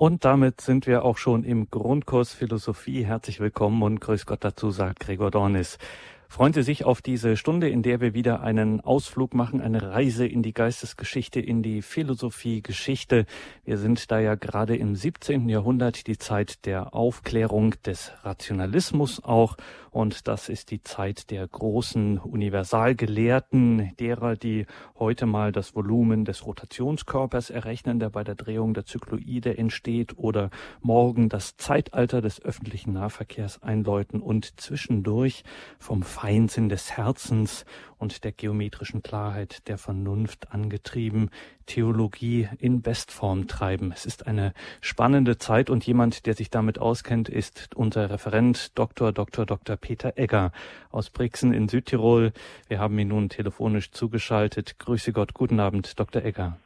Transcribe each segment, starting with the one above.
Und damit sind wir auch schon im Grundkurs Philosophie. Herzlich willkommen und grüß Gott dazu, sagt Gregor Dornis. Freuen Sie sich auf diese Stunde, in der wir wieder einen Ausflug machen, eine Reise in die Geistesgeschichte, in die Philosophie, Geschichte. Wir sind da ja gerade im 17. Jahrhundert, die Zeit der Aufklärung des Rationalismus auch. Und das ist die Zeit der großen Universalgelehrten, derer, die heute mal das Volumen des Rotationskörpers errechnen, der bei der Drehung der Zykloide entsteht, oder morgen das Zeitalter des öffentlichen Nahverkehrs einläuten und zwischendurch vom Feinsinn des Herzens und der geometrischen Klarheit der Vernunft angetrieben, Theologie in Bestform treiben. Es ist eine spannende Zeit und jemand, der sich damit auskennt, ist unser Referent Dr. Dr. Dr. Peter Egger aus Brixen in Südtirol. Wir haben ihn nun telefonisch zugeschaltet. Grüße Gott, guten Abend, Dr. Egger.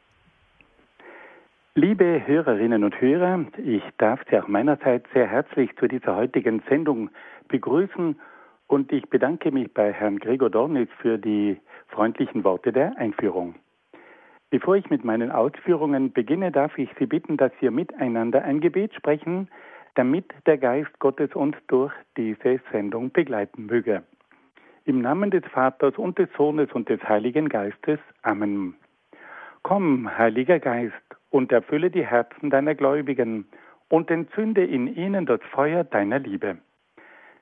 Liebe Hörerinnen und Hörer, ich darf Sie auch meinerseits sehr herzlich zu dieser heutigen Sendung begrüßen und ich bedanke mich bei Herrn Gregor Dornitz für die freundlichen Worte der Einführung. Bevor ich mit meinen Ausführungen beginne, darf ich Sie bitten, dass wir miteinander ein Gebet sprechen, damit der Geist Gottes uns durch diese Sendung begleiten möge. Im Namen des Vaters und des Sohnes und des Heiligen Geistes. Amen. Komm, Heiliger Geist, und erfülle die Herzen deiner Gläubigen und entzünde in ihnen das Feuer deiner Liebe.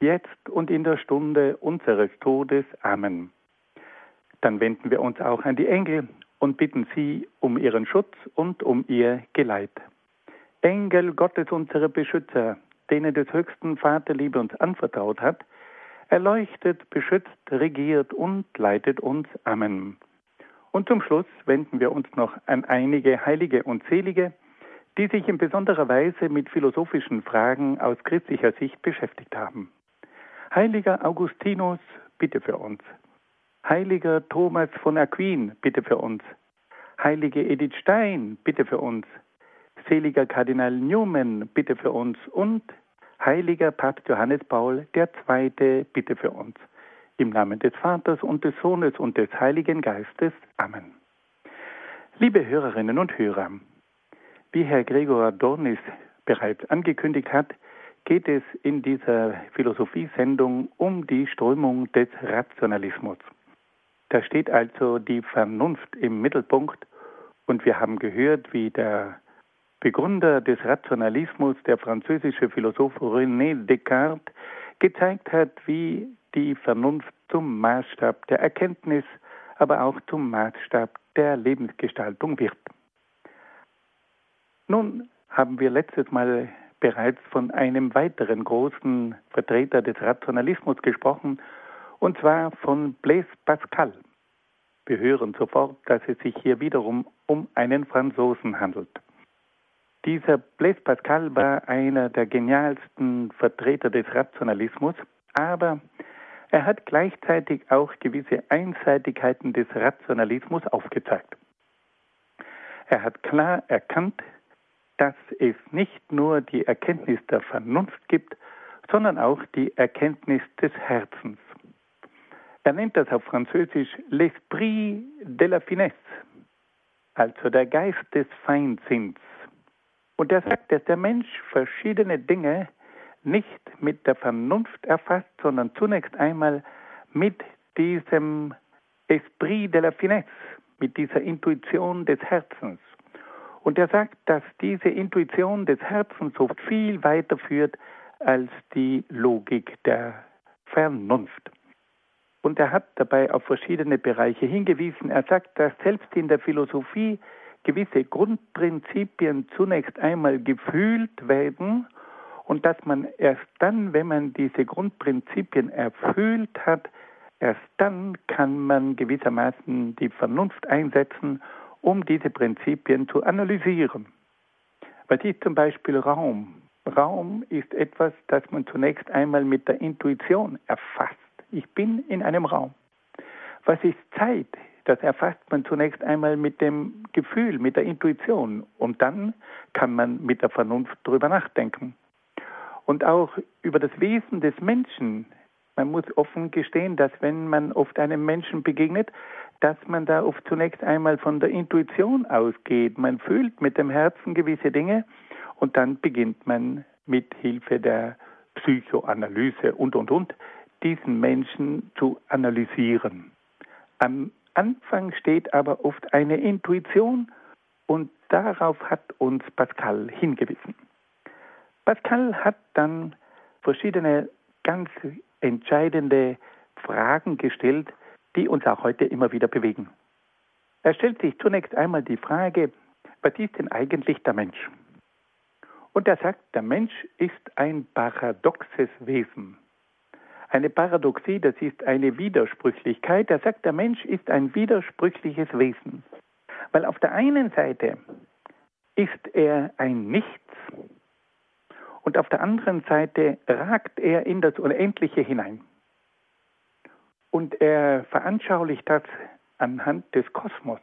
jetzt und in der Stunde unseres Todes. Amen. Dann wenden wir uns auch an die Engel und bitten sie um ihren Schutz und um ihr Geleit. Engel Gottes, unsere Beschützer, denen des höchsten Vaterliebe uns anvertraut hat, erleuchtet, beschützt, regiert und leitet uns. Amen. Und zum Schluss wenden wir uns noch an einige Heilige und Selige, die sich in besonderer Weise mit philosophischen Fragen aus christlicher Sicht beschäftigt haben. Heiliger Augustinus, bitte für uns. Heiliger Thomas von Aquin, bitte für uns. Heilige Edith Stein, bitte für uns. Seliger Kardinal Newman, bitte für uns. Und Heiliger Papst Johannes Paul II, bitte für uns. Im Namen des Vaters und des Sohnes und des Heiligen Geistes. Amen. Liebe Hörerinnen und Hörer, wie Herr Gregor Dornis bereits angekündigt hat, geht es in dieser Philosophiesendung um die Strömung des Rationalismus. Da steht also die Vernunft im Mittelpunkt und wir haben gehört, wie der Begründer des Rationalismus, der französische Philosoph René Descartes, gezeigt hat, wie die Vernunft zum Maßstab der Erkenntnis, aber auch zum Maßstab der Lebensgestaltung wird. Nun haben wir letztes Mal bereits von einem weiteren großen Vertreter des Rationalismus gesprochen, und zwar von Blaise Pascal. Wir hören sofort, dass es sich hier wiederum um einen Franzosen handelt. Dieser Blaise Pascal war einer der genialsten Vertreter des Rationalismus, aber er hat gleichzeitig auch gewisse Einseitigkeiten des Rationalismus aufgezeigt. Er hat klar erkannt, dass es nicht nur die Erkenntnis der Vernunft gibt, sondern auch die Erkenntnis des Herzens. Er nennt das auf Französisch l'esprit de la finesse, also der Geist des Feinsinns. Und er sagt, dass der Mensch verschiedene Dinge nicht mit der Vernunft erfasst, sondern zunächst einmal mit diesem Esprit de la finesse, mit dieser Intuition des Herzens. Und er sagt, dass diese Intuition des Herzens oft viel weiter führt als die Logik der Vernunft. Und er hat dabei auf verschiedene Bereiche hingewiesen. Er sagt, dass selbst in der Philosophie gewisse Grundprinzipien zunächst einmal gefühlt werden und dass man erst dann, wenn man diese Grundprinzipien erfüllt hat, erst dann kann man gewissermaßen die Vernunft einsetzen um diese Prinzipien zu analysieren. Was ist zum Beispiel Raum? Raum ist etwas, das man zunächst einmal mit der Intuition erfasst. Ich bin in einem Raum. Was ist Zeit? Das erfasst man zunächst einmal mit dem Gefühl, mit der Intuition. Und dann kann man mit der Vernunft darüber nachdenken. Und auch über das Wesen des Menschen. Man muss offen gestehen, dass wenn man oft einem Menschen begegnet, dass man da oft zunächst einmal von der Intuition ausgeht. Man fühlt mit dem Herzen gewisse Dinge und dann beginnt man mit Hilfe der Psychoanalyse und, und, und, diesen Menschen zu analysieren. Am Anfang steht aber oft eine Intuition und darauf hat uns Pascal hingewiesen. Pascal hat dann verschiedene ganz entscheidende Fragen gestellt, die uns auch heute immer wieder bewegen. Er stellt sich zunächst einmal die Frage, was ist denn eigentlich der Mensch? Und er sagt, der Mensch ist ein paradoxes Wesen. Eine Paradoxie, das ist eine Widersprüchlichkeit. Er sagt, der Mensch ist ein widersprüchliches Wesen. Weil auf der einen Seite ist er ein Nichts und auf der anderen Seite ragt er in das Unendliche hinein. Und er veranschaulicht das anhand des Kosmos.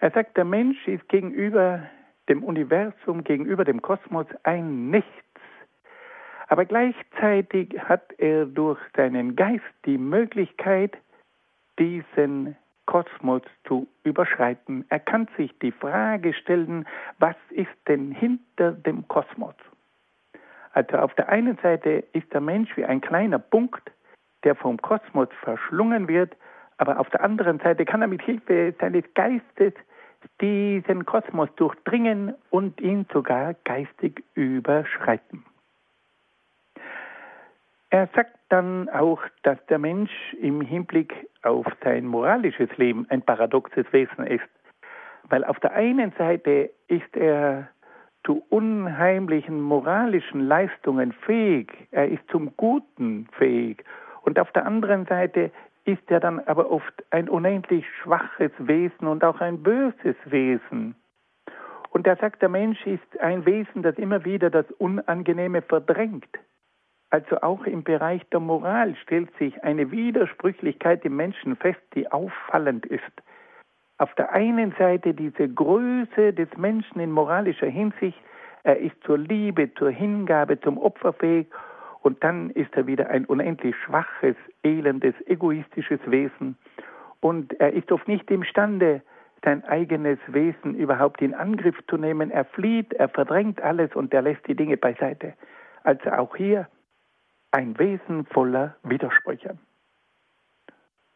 Er sagt, der Mensch ist gegenüber dem Universum, gegenüber dem Kosmos ein Nichts. Aber gleichzeitig hat er durch seinen Geist die Möglichkeit, diesen Kosmos zu überschreiten. Er kann sich die Frage stellen, was ist denn hinter dem Kosmos? Also auf der einen Seite ist der Mensch wie ein kleiner Punkt, der vom Kosmos verschlungen wird, aber auf der anderen Seite kann er mit Hilfe seines Geistes diesen Kosmos durchdringen und ihn sogar geistig überschreiten. Er sagt dann auch, dass der Mensch im Hinblick auf sein moralisches Leben ein paradoxes Wesen ist, weil auf der einen Seite ist er zu unheimlichen moralischen Leistungen fähig, er ist zum Guten fähig und auf der anderen Seite ist er dann aber oft ein unendlich schwaches Wesen und auch ein böses Wesen. Und er sagt, der Mensch ist ein Wesen, das immer wieder das Unangenehme verdrängt. Also auch im Bereich der Moral stellt sich eine Widersprüchlichkeit im Menschen fest, die auffallend ist. Auf der einen Seite diese Größe des Menschen in moralischer Hinsicht, er ist zur Liebe, zur Hingabe, zum Opfer fähig und dann ist er wieder ein unendlich schwaches, elendes, egoistisches Wesen. Und er ist oft nicht imstande, sein eigenes Wesen überhaupt in Angriff zu nehmen. Er flieht, er verdrängt alles und er lässt die Dinge beiseite. Also auch hier ein Wesen voller Widersprüche.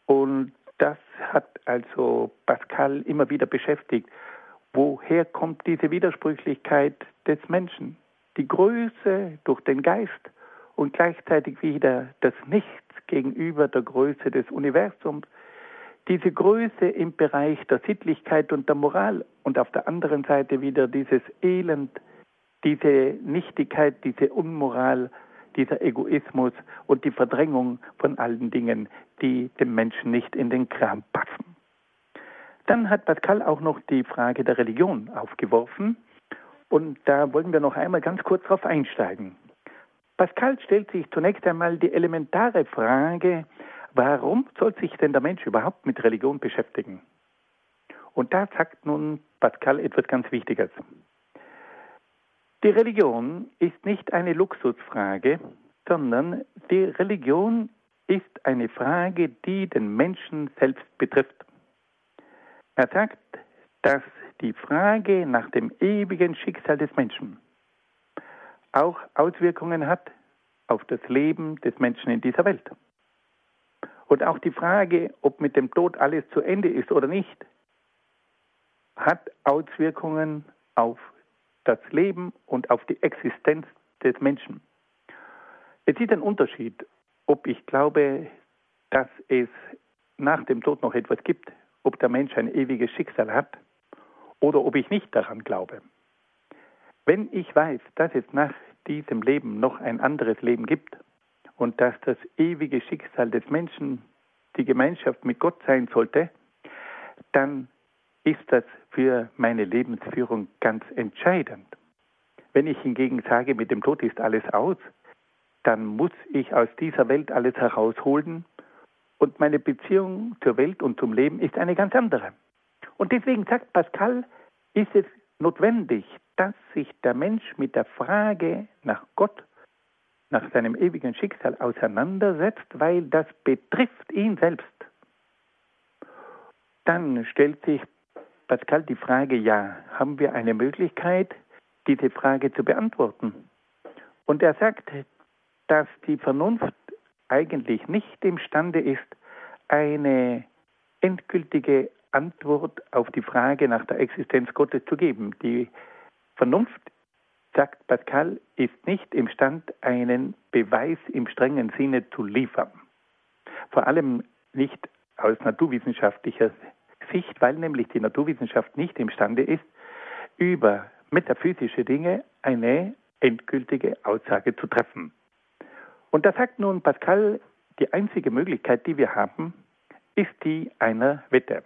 Und das hat also Pascal immer wieder beschäftigt. Woher kommt diese Widersprüchlichkeit des Menschen? Die Größe durch den Geist und gleichzeitig wieder das Nichts gegenüber der Größe des Universums, diese Größe im Bereich der Sittlichkeit und der Moral und auf der anderen Seite wieder dieses Elend, diese Nichtigkeit, diese Unmoral, dieser Egoismus und die Verdrängung von allen Dingen, die dem Menschen nicht in den Kram passen. Dann hat Pascal auch noch die Frage der Religion aufgeworfen und da wollen wir noch einmal ganz kurz darauf einsteigen. Pascal stellt sich zunächst einmal die elementare Frage, warum soll sich denn der Mensch überhaupt mit Religion beschäftigen? Und da sagt nun Pascal etwas ganz Wichtiges. Die Religion ist nicht eine Luxusfrage, sondern die Religion ist eine Frage, die den Menschen selbst betrifft. Er sagt, dass die Frage nach dem ewigen Schicksal des Menschen auch Auswirkungen hat auf das Leben des Menschen in dieser Welt. Und auch die Frage, ob mit dem Tod alles zu Ende ist oder nicht, hat Auswirkungen auf das Leben und auf die Existenz des Menschen. Es ist ein Unterschied, ob ich glaube, dass es nach dem Tod noch etwas gibt, ob der Mensch ein ewiges Schicksal hat oder ob ich nicht daran glaube. Wenn ich weiß, dass es nach diesem Leben noch ein anderes Leben gibt und dass das ewige Schicksal des Menschen die Gemeinschaft mit Gott sein sollte, dann ist das für meine Lebensführung ganz entscheidend. Wenn ich hingegen sage, mit dem Tod ist alles aus, dann muss ich aus dieser Welt alles herausholen und meine Beziehung zur Welt und zum Leben ist eine ganz andere. Und deswegen sagt Pascal, ist es notwendig, dass sich der Mensch mit der Frage nach Gott, nach seinem ewigen Schicksal auseinandersetzt, weil das betrifft ihn selbst. Dann stellt sich Pascal die Frage, ja, haben wir eine Möglichkeit, diese Frage zu beantworten? Und er sagt, dass die Vernunft eigentlich nicht imstande ist, eine endgültige Antwort auf die Frage nach der Existenz Gottes zu geben. Die Vernunft, sagt Pascal, ist nicht imstand, einen Beweis im strengen Sinne zu liefern. Vor allem nicht aus naturwissenschaftlicher Sicht, weil nämlich die Naturwissenschaft nicht imstande ist, über metaphysische Dinge eine endgültige Aussage zu treffen. Und da sagt nun Pascal, die einzige Möglichkeit, die wir haben, ist die einer Wette.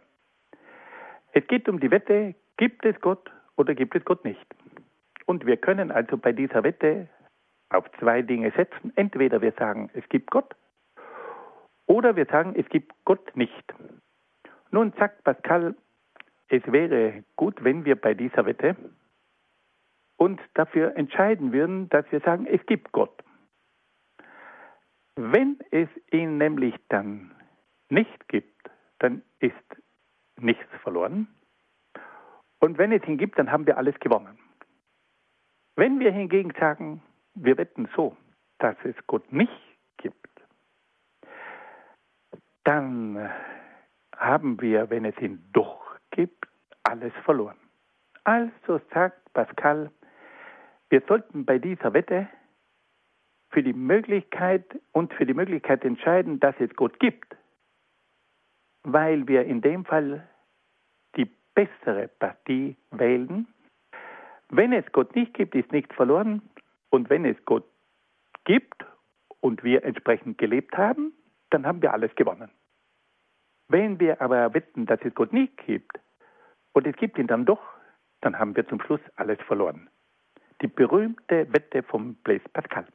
Es geht um die Wette, gibt es Gott oder gibt es Gott nicht. Und wir können also bei dieser Wette auf zwei Dinge setzen. Entweder wir sagen, es gibt Gott oder wir sagen, es gibt Gott nicht. Nun sagt Pascal, es wäre gut, wenn wir bei dieser Wette uns dafür entscheiden würden, dass wir sagen, es gibt Gott. Wenn es ihn nämlich dann nicht gibt, dann ist nichts verloren. Und wenn es ihn gibt, dann haben wir alles gewonnen. Wenn wir hingegen sagen, wir wetten so, dass es Gott nicht gibt, dann haben wir, wenn es ihn doch gibt, alles verloren. Also sagt Pascal, wir sollten bei dieser Wette für die Möglichkeit und für die Möglichkeit entscheiden, dass es Gott gibt, weil wir in dem Fall die bessere Partie wählen. Wenn es Gott nicht gibt, ist nichts verloren. Und wenn es Gott gibt und wir entsprechend gelebt haben, dann haben wir alles gewonnen. Wenn wir aber wetten, dass es Gott nicht gibt und es gibt ihn dann doch, dann haben wir zum Schluss alles verloren. Die berühmte Wette vom Blaise Pascal.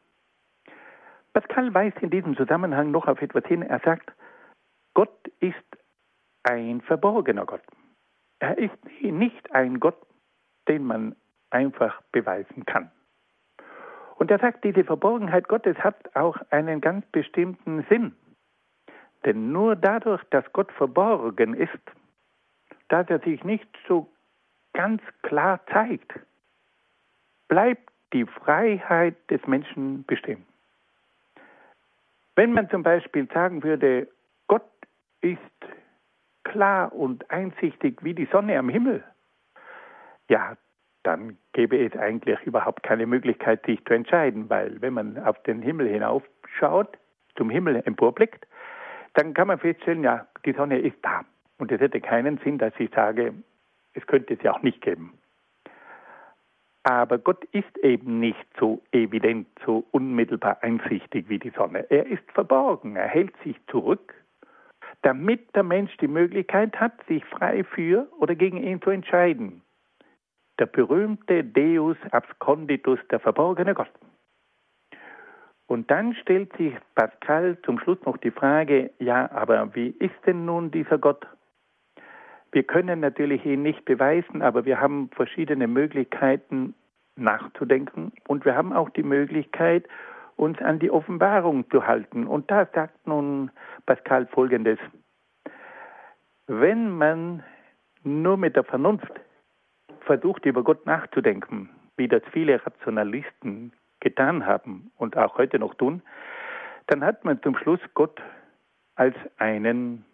Pascal weist in diesem Zusammenhang noch auf etwas hin. Er sagt, Gott ist ein verborgener Gott. Er ist nicht ein Gott, den man einfach beweisen kann. Und er sagt, diese Verborgenheit Gottes hat auch einen ganz bestimmten Sinn. Denn nur dadurch, dass Gott verborgen ist, dass er sich nicht so ganz klar zeigt, bleibt die Freiheit des Menschen bestehen. Wenn man zum Beispiel sagen würde, Gott ist klar und einsichtig wie die Sonne am Himmel, ja, dann gäbe es eigentlich überhaupt keine Möglichkeit, sich zu entscheiden, weil wenn man auf den Himmel hinaufschaut, zum Himmel emporblickt, dann kann man feststellen, ja, die Sonne ist da. Und es hätte keinen Sinn, dass ich sage, es könnte sie auch nicht geben. Aber Gott ist eben nicht so evident, so unmittelbar einsichtig wie die Sonne. Er ist verborgen, er hält sich zurück, damit der Mensch die Möglichkeit hat, sich frei für oder gegen ihn zu entscheiden. Der berühmte Deus absconditus, der verborgene Gott. Und dann stellt sich Pascal zum Schluss noch die Frage, ja, aber wie ist denn nun dieser Gott? Wir können natürlich ihn nicht beweisen, aber wir haben verschiedene Möglichkeiten nachzudenken und wir haben auch die Möglichkeit, uns an die Offenbarung zu halten. Und da sagt nun Pascal Folgendes. Wenn man nur mit der Vernunft versucht, über Gott nachzudenken, wie das viele Rationalisten getan haben und auch heute noch tun, dann hat man zum Schluss Gott als einen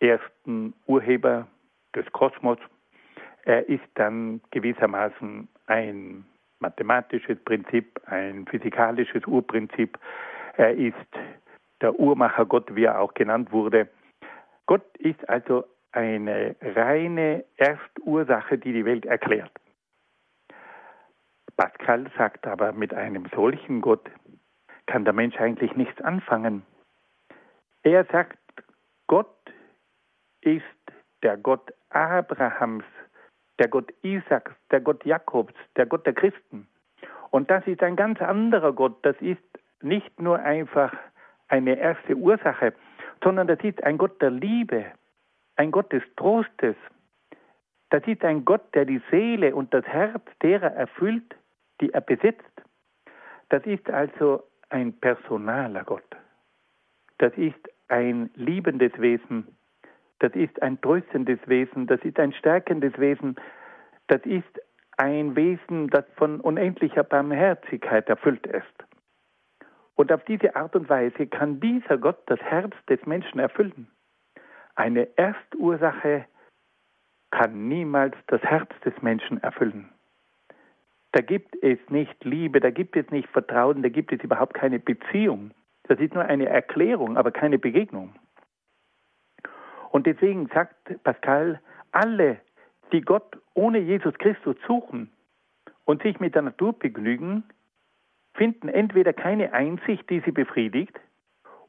ersten Urheber des Kosmos. Er ist dann gewissermaßen ein mathematisches Prinzip, ein physikalisches Urprinzip. Er ist der Uhrmacher Gott, wie er auch genannt wurde. Gott ist also eine reine Erstursache, die die Welt erklärt. Pascal sagt aber, mit einem solchen Gott kann der Mensch eigentlich nichts anfangen. Er sagt, Gott ist der Gott Abrahams, der Gott Isaaks, der Gott Jakobs, der Gott der Christen. Und das ist ein ganz anderer Gott. Das ist nicht nur einfach eine erste Ursache, sondern das ist ein Gott der Liebe, ein Gott des Trostes. Das ist ein Gott, der die Seele und das Herz derer erfüllt, die er besitzt. Das ist also ein personaler Gott. Das ist ein liebendes Wesen. Das ist ein tröstendes Wesen. Das ist ein stärkendes Wesen. Das ist ein Wesen, das von unendlicher Barmherzigkeit erfüllt ist. Und auf diese Art und Weise kann dieser Gott das Herz des Menschen erfüllen. Eine Erstursache kann niemals das Herz des Menschen erfüllen. Da gibt es nicht Liebe, da gibt es nicht Vertrauen, da gibt es überhaupt keine Beziehung. Das ist nur eine Erklärung, aber keine Begegnung. Und deswegen sagt Pascal, alle, die Gott ohne Jesus Christus suchen und sich mit der Natur begnügen, finden entweder keine Einsicht, die sie befriedigt,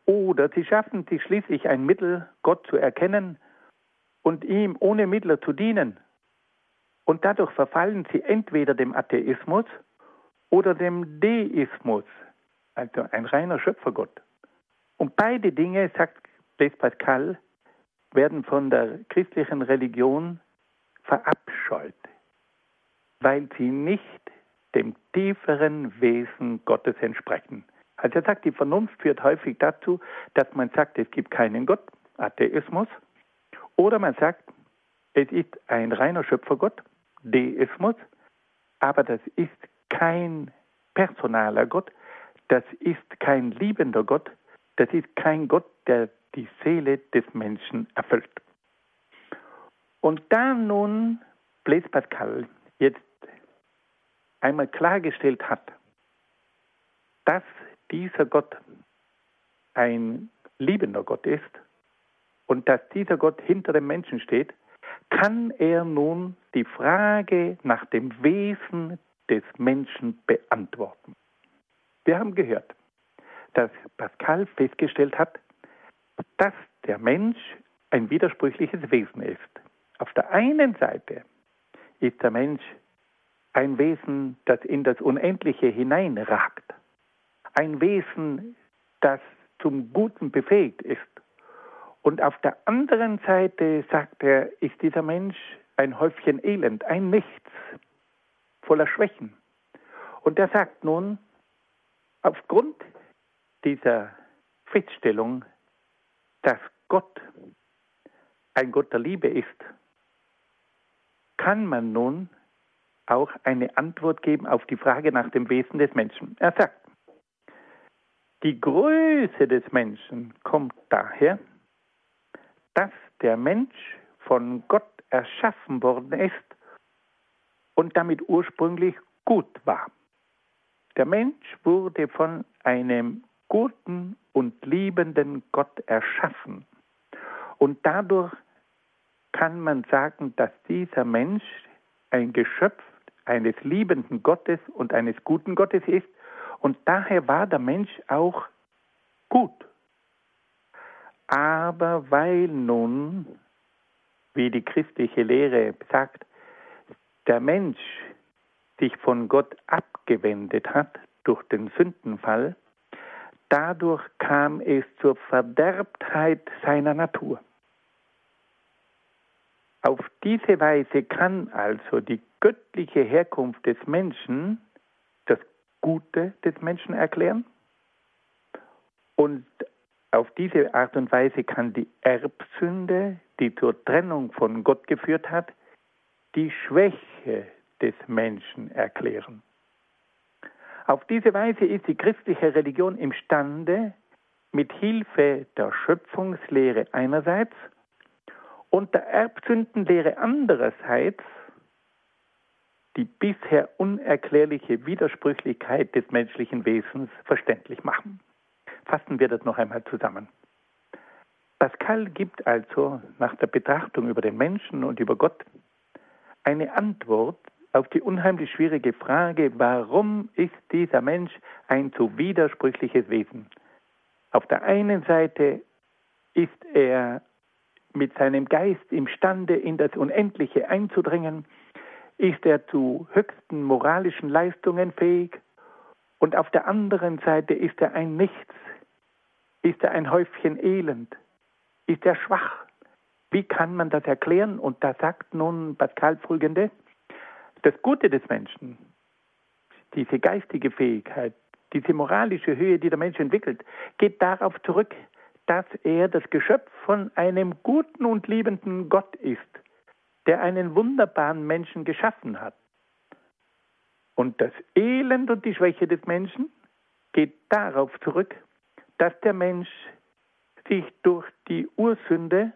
oder sie schaffen sich schließlich ein Mittel, Gott zu erkennen und ihm ohne Mittler zu dienen. Und dadurch verfallen sie entweder dem Atheismus oder dem Deismus, also ein reiner Schöpfergott. Und beide Dinge, sagt Blaise Pascal, werden von der christlichen Religion verabscheut, weil sie nicht dem tieferen Wesen Gottes entsprechen. Also er sagt, die Vernunft führt häufig dazu, dass man sagt, es gibt keinen Gott, Atheismus, oder man sagt, es ist ein reiner Schöpfergott, Deismus, aber das ist kein personaler Gott, das ist kein liebender Gott, das ist kein Gott, der die Seele des Menschen erfüllt. Und da nun Blaise Pascal jetzt einmal klargestellt hat, dass dieser Gott ein liebender Gott ist und dass dieser Gott hinter dem Menschen steht, kann er nun die Frage nach dem Wesen des Menschen beantworten. Wir haben gehört, dass Pascal festgestellt hat, dass der Mensch ein widersprüchliches Wesen ist. Auf der einen Seite ist der Mensch ein Wesen, das in das Unendliche hineinragt, ein Wesen, das zum Guten befähigt ist. Und auf der anderen Seite, sagt er, ist dieser Mensch ein Häufchen Elend, ein Nichts, voller Schwächen. Und er sagt nun, aufgrund dieser Feststellung, dass Gott ein Gott der Liebe ist, kann man nun auch eine Antwort geben auf die Frage nach dem Wesen des Menschen. Er sagt, die Größe des Menschen kommt daher, dass der Mensch von Gott erschaffen worden ist und damit ursprünglich gut war. Der Mensch wurde von einem guten und liebenden Gott erschaffen. Und dadurch kann man sagen, dass dieser Mensch ein Geschöpf eines liebenden Gottes und eines guten Gottes ist. Und daher war der Mensch auch gut. Aber weil nun, wie die christliche Lehre sagt, der Mensch sich von Gott abgewendet hat durch den Sündenfall, dadurch kam es zur Verderbtheit seiner Natur. Auf diese Weise kann also die göttliche Herkunft des Menschen Gute des Menschen erklären und auf diese Art und Weise kann die Erbsünde, die zur Trennung von Gott geführt hat, die Schwäche des Menschen erklären. Auf diese Weise ist die christliche Religion imstande, mit Hilfe der Schöpfungslehre einerseits und der Erbsündenlehre andererseits die bisher unerklärliche Widersprüchlichkeit des menschlichen Wesens verständlich machen. Fassen wir das noch einmal zusammen. Pascal gibt also nach der Betrachtung über den Menschen und über Gott eine Antwort auf die unheimlich schwierige Frage, warum ist dieser Mensch ein so widersprüchliches Wesen? Auf der einen Seite ist er mit seinem Geist imstande, in das Unendliche einzudringen. Ist er zu höchsten moralischen Leistungen fähig und auf der anderen Seite ist er ein Nichts, ist er ein Häufchen Elend, ist er schwach. Wie kann man das erklären? Und da sagt nun Pascal folgende, das Gute des Menschen, diese geistige Fähigkeit, diese moralische Höhe, die der Mensch entwickelt, geht darauf zurück, dass er das Geschöpf von einem guten und liebenden Gott ist, der einen wunderbaren Menschen geschaffen hat. Und das Elend und die Schwäche des Menschen geht darauf zurück, dass der Mensch sich durch die Ursünde,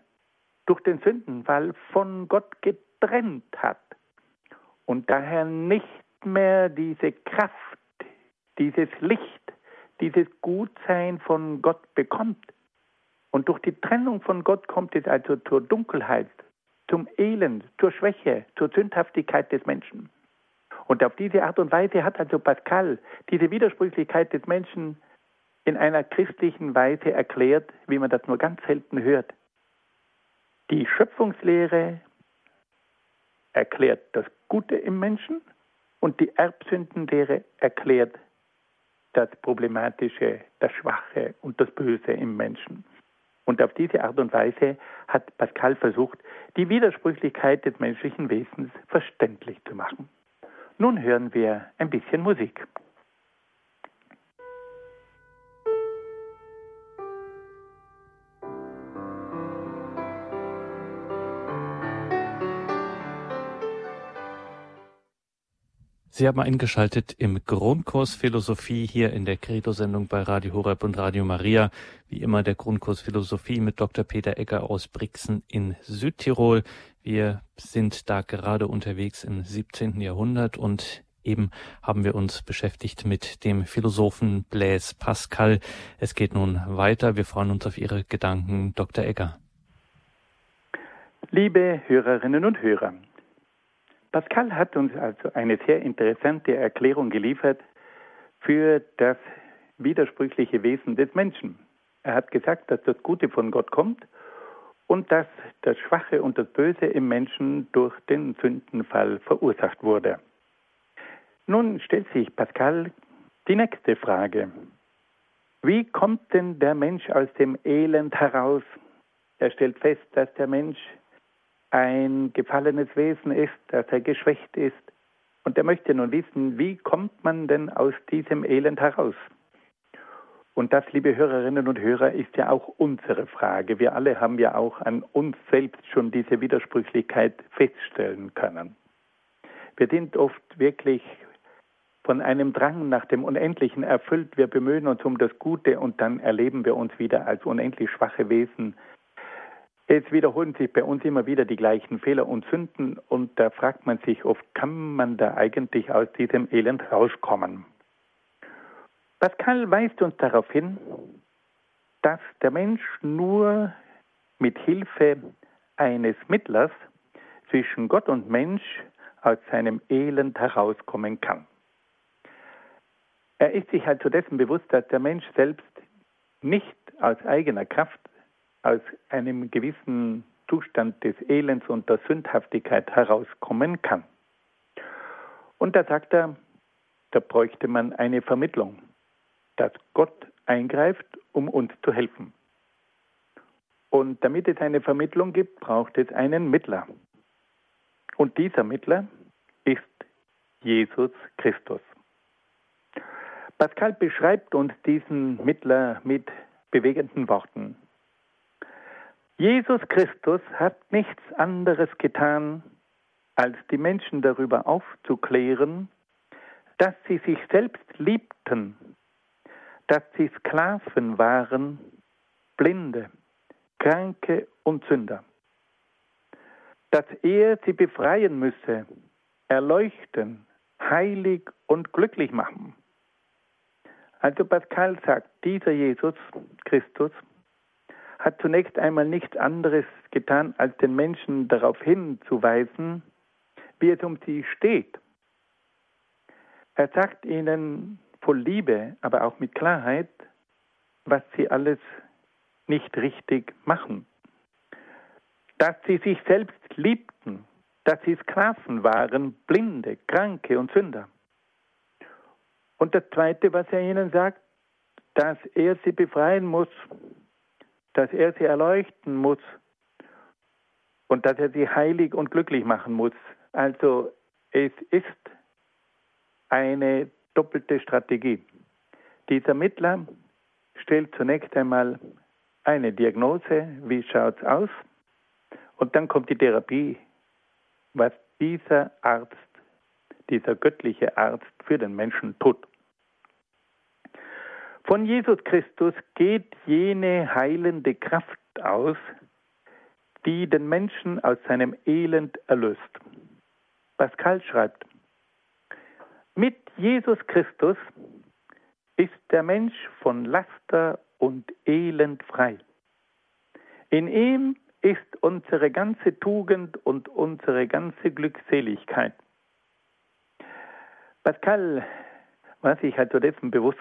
durch den Sündenfall von Gott getrennt hat und daher nicht mehr diese Kraft, dieses Licht, dieses Gutsein von Gott bekommt. Und durch die Trennung von Gott kommt es also zur Dunkelheit, zum Elend, zur Schwäche, zur Sündhaftigkeit des Menschen. Und auf diese Art und Weise hat also Pascal diese Widersprüchlichkeit des Menschen in einer christlichen Weise erklärt, wie man das nur ganz selten hört. Die Schöpfungslehre erklärt das Gute im Menschen und die Erbsündenlehre erklärt das Problematische, das Schwache und das Böse im Menschen. Und auf diese Art und Weise hat Pascal versucht, die Widersprüchlichkeit des menschlichen Wesens verständlich zu machen. Nun hören wir ein bisschen Musik. Sie haben eingeschaltet im Grundkurs Philosophie hier in der Credo-Sendung bei Radio Horeb und Radio Maria. Wie immer der Grundkurs Philosophie mit Dr. Peter Egger aus Brixen in Südtirol. Wir sind da gerade unterwegs im 17. Jahrhundert und eben haben wir uns beschäftigt mit dem Philosophen Blaise Pascal. Es geht nun weiter. Wir freuen uns auf Ihre Gedanken, Dr. Egger. Liebe Hörerinnen und Hörer, Pascal hat uns also eine sehr interessante Erklärung geliefert für das widersprüchliche Wesen des Menschen. Er hat gesagt, dass das Gute von Gott kommt und dass das Schwache und das Böse im Menschen durch den Sündenfall verursacht wurde. Nun stellt sich Pascal die nächste Frage. Wie kommt denn der Mensch aus dem Elend heraus? Er stellt fest, dass der Mensch ein gefallenes Wesen ist, dass er geschwächt ist. Und er möchte nun wissen, wie kommt man denn aus diesem Elend heraus? Und das, liebe Hörerinnen und Hörer, ist ja auch unsere Frage. Wir alle haben ja auch an uns selbst schon diese Widersprüchlichkeit feststellen können. Wir sind oft wirklich von einem Drang nach dem Unendlichen erfüllt. Wir bemühen uns um das Gute und dann erleben wir uns wieder als unendlich schwache Wesen, es wiederholen sich bei uns immer wieder die gleichen Fehler und Sünden und da fragt man sich oft, kann man da eigentlich aus diesem Elend rauskommen? Pascal weist uns darauf hin, dass der Mensch nur mit Hilfe eines Mittlers zwischen Gott und Mensch aus seinem Elend herauskommen kann. Er ist sich also dessen bewusst, dass der Mensch selbst nicht aus eigener Kraft aus einem gewissen Zustand des Elends und der Sündhaftigkeit herauskommen kann. Und da sagt er, da bräuchte man eine Vermittlung, dass Gott eingreift, um uns zu helfen. Und damit es eine Vermittlung gibt, braucht es einen Mittler. Und dieser Mittler ist Jesus Christus. Pascal beschreibt uns diesen Mittler mit bewegenden Worten. Jesus Christus hat nichts anderes getan, als die Menschen darüber aufzuklären, dass sie sich selbst liebten, dass sie Sklaven waren, Blinde, Kranke und Sünder, dass er sie befreien müsse, erleuchten, heilig und glücklich machen. Also Pascal sagt, dieser Jesus Christus hat zunächst einmal nichts anderes getan, als den Menschen darauf hinzuweisen, wie es um sie steht. Er sagt ihnen voll Liebe, aber auch mit Klarheit, was sie alles nicht richtig machen. Dass sie sich selbst liebten, dass sie Sklaven waren, Blinde, Kranke und Sünder. Und das Zweite, was er ihnen sagt, dass er sie befreien muss, dass er sie erleuchten muss und dass er sie heilig und glücklich machen muss. Also es ist eine doppelte Strategie. Dieser Mittler stellt zunächst einmal eine Diagnose, wie schaut es aus, und dann kommt die Therapie, was dieser Arzt, dieser göttliche Arzt für den Menschen tut. Von Jesus Christus geht jene heilende Kraft aus, die den Menschen aus seinem Elend erlöst. Pascal schreibt, mit Jesus Christus ist der Mensch von Laster und Elend frei. In ihm ist unsere ganze Tugend und unsere ganze Glückseligkeit. Pascal war sich also dessen bewusst,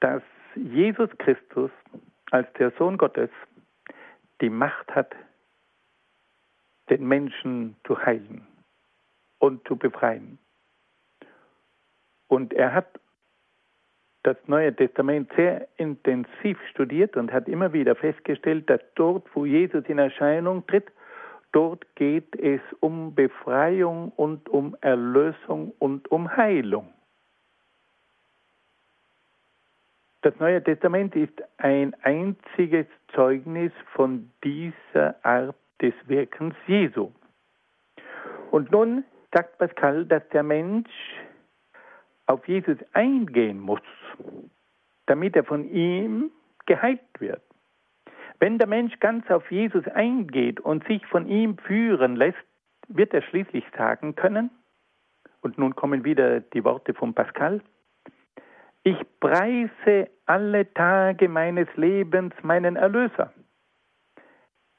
dass Jesus Christus als der Sohn Gottes die Macht hat, den Menschen zu heilen und zu befreien. Und er hat das Neue Testament sehr intensiv studiert und hat immer wieder festgestellt, dass dort, wo Jesus in Erscheinung tritt, dort geht es um Befreiung und um Erlösung und um Heilung. Das Neue Testament ist ein einziges Zeugnis von dieser Art des Wirkens Jesu. Und nun sagt Pascal, dass der Mensch auf Jesus eingehen muss, damit er von ihm geheilt wird. Wenn der Mensch ganz auf Jesus eingeht und sich von ihm führen lässt, wird er schließlich sagen können, und nun kommen wieder die Worte von Pascal, ich preise alle Tage meines Lebens meinen Erlöser,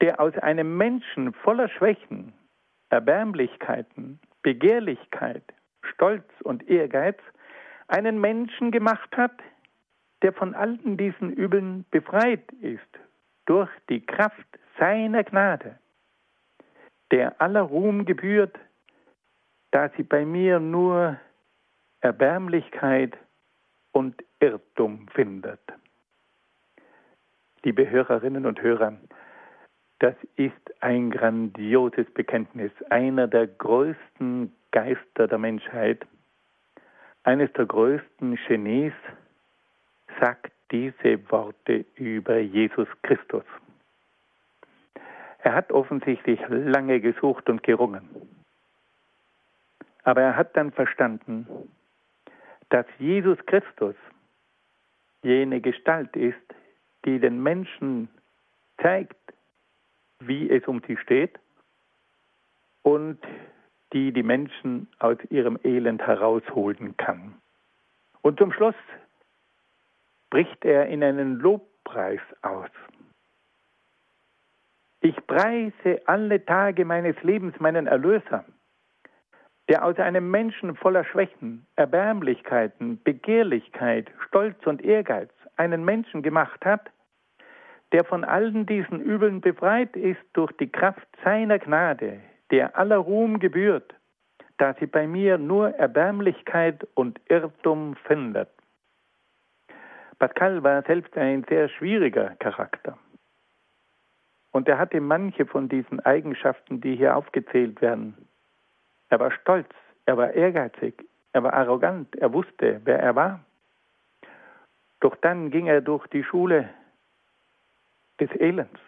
der aus einem Menschen voller Schwächen, Erbärmlichkeiten, Begehrlichkeit, Stolz und Ehrgeiz einen Menschen gemacht hat, der von allen diesen Übeln befreit ist durch die Kraft seiner Gnade, der aller Ruhm gebührt, da sie bei mir nur Erbärmlichkeit und Irrtum findet. Liebe Hörerinnen und Hörer, das ist ein grandioses Bekenntnis, einer der größten Geister der Menschheit, eines der größten Genies, sagt diese Worte über Jesus Christus. Er hat offensichtlich lange gesucht und gerungen. Aber er hat dann verstanden, dass Jesus Christus jene Gestalt ist, die den Menschen zeigt, wie es um sie steht und die die Menschen aus ihrem Elend herausholen kann. Und zum Schluss bricht er in einen Lobpreis aus. Ich preise alle Tage meines Lebens meinen Erlöser der aus einem Menschen voller Schwächen, Erbärmlichkeiten, Begehrlichkeit, Stolz und Ehrgeiz einen Menschen gemacht hat, der von allen diesen Übeln befreit ist durch die Kraft seiner Gnade, der aller Ruhm gebührt, da sie bei mir nur Erbärmlichkeit und Irrtum findet. Pascal war selbst ein sehr schwieriger Charakter. Und er hatte manche von diesen Eigenschaften, die hier aufgezählt werden, er war stolz, er war ehrgeizig, er war arrogant, er wusste, wer er war. Doch dann ging er durch die Schule des Elends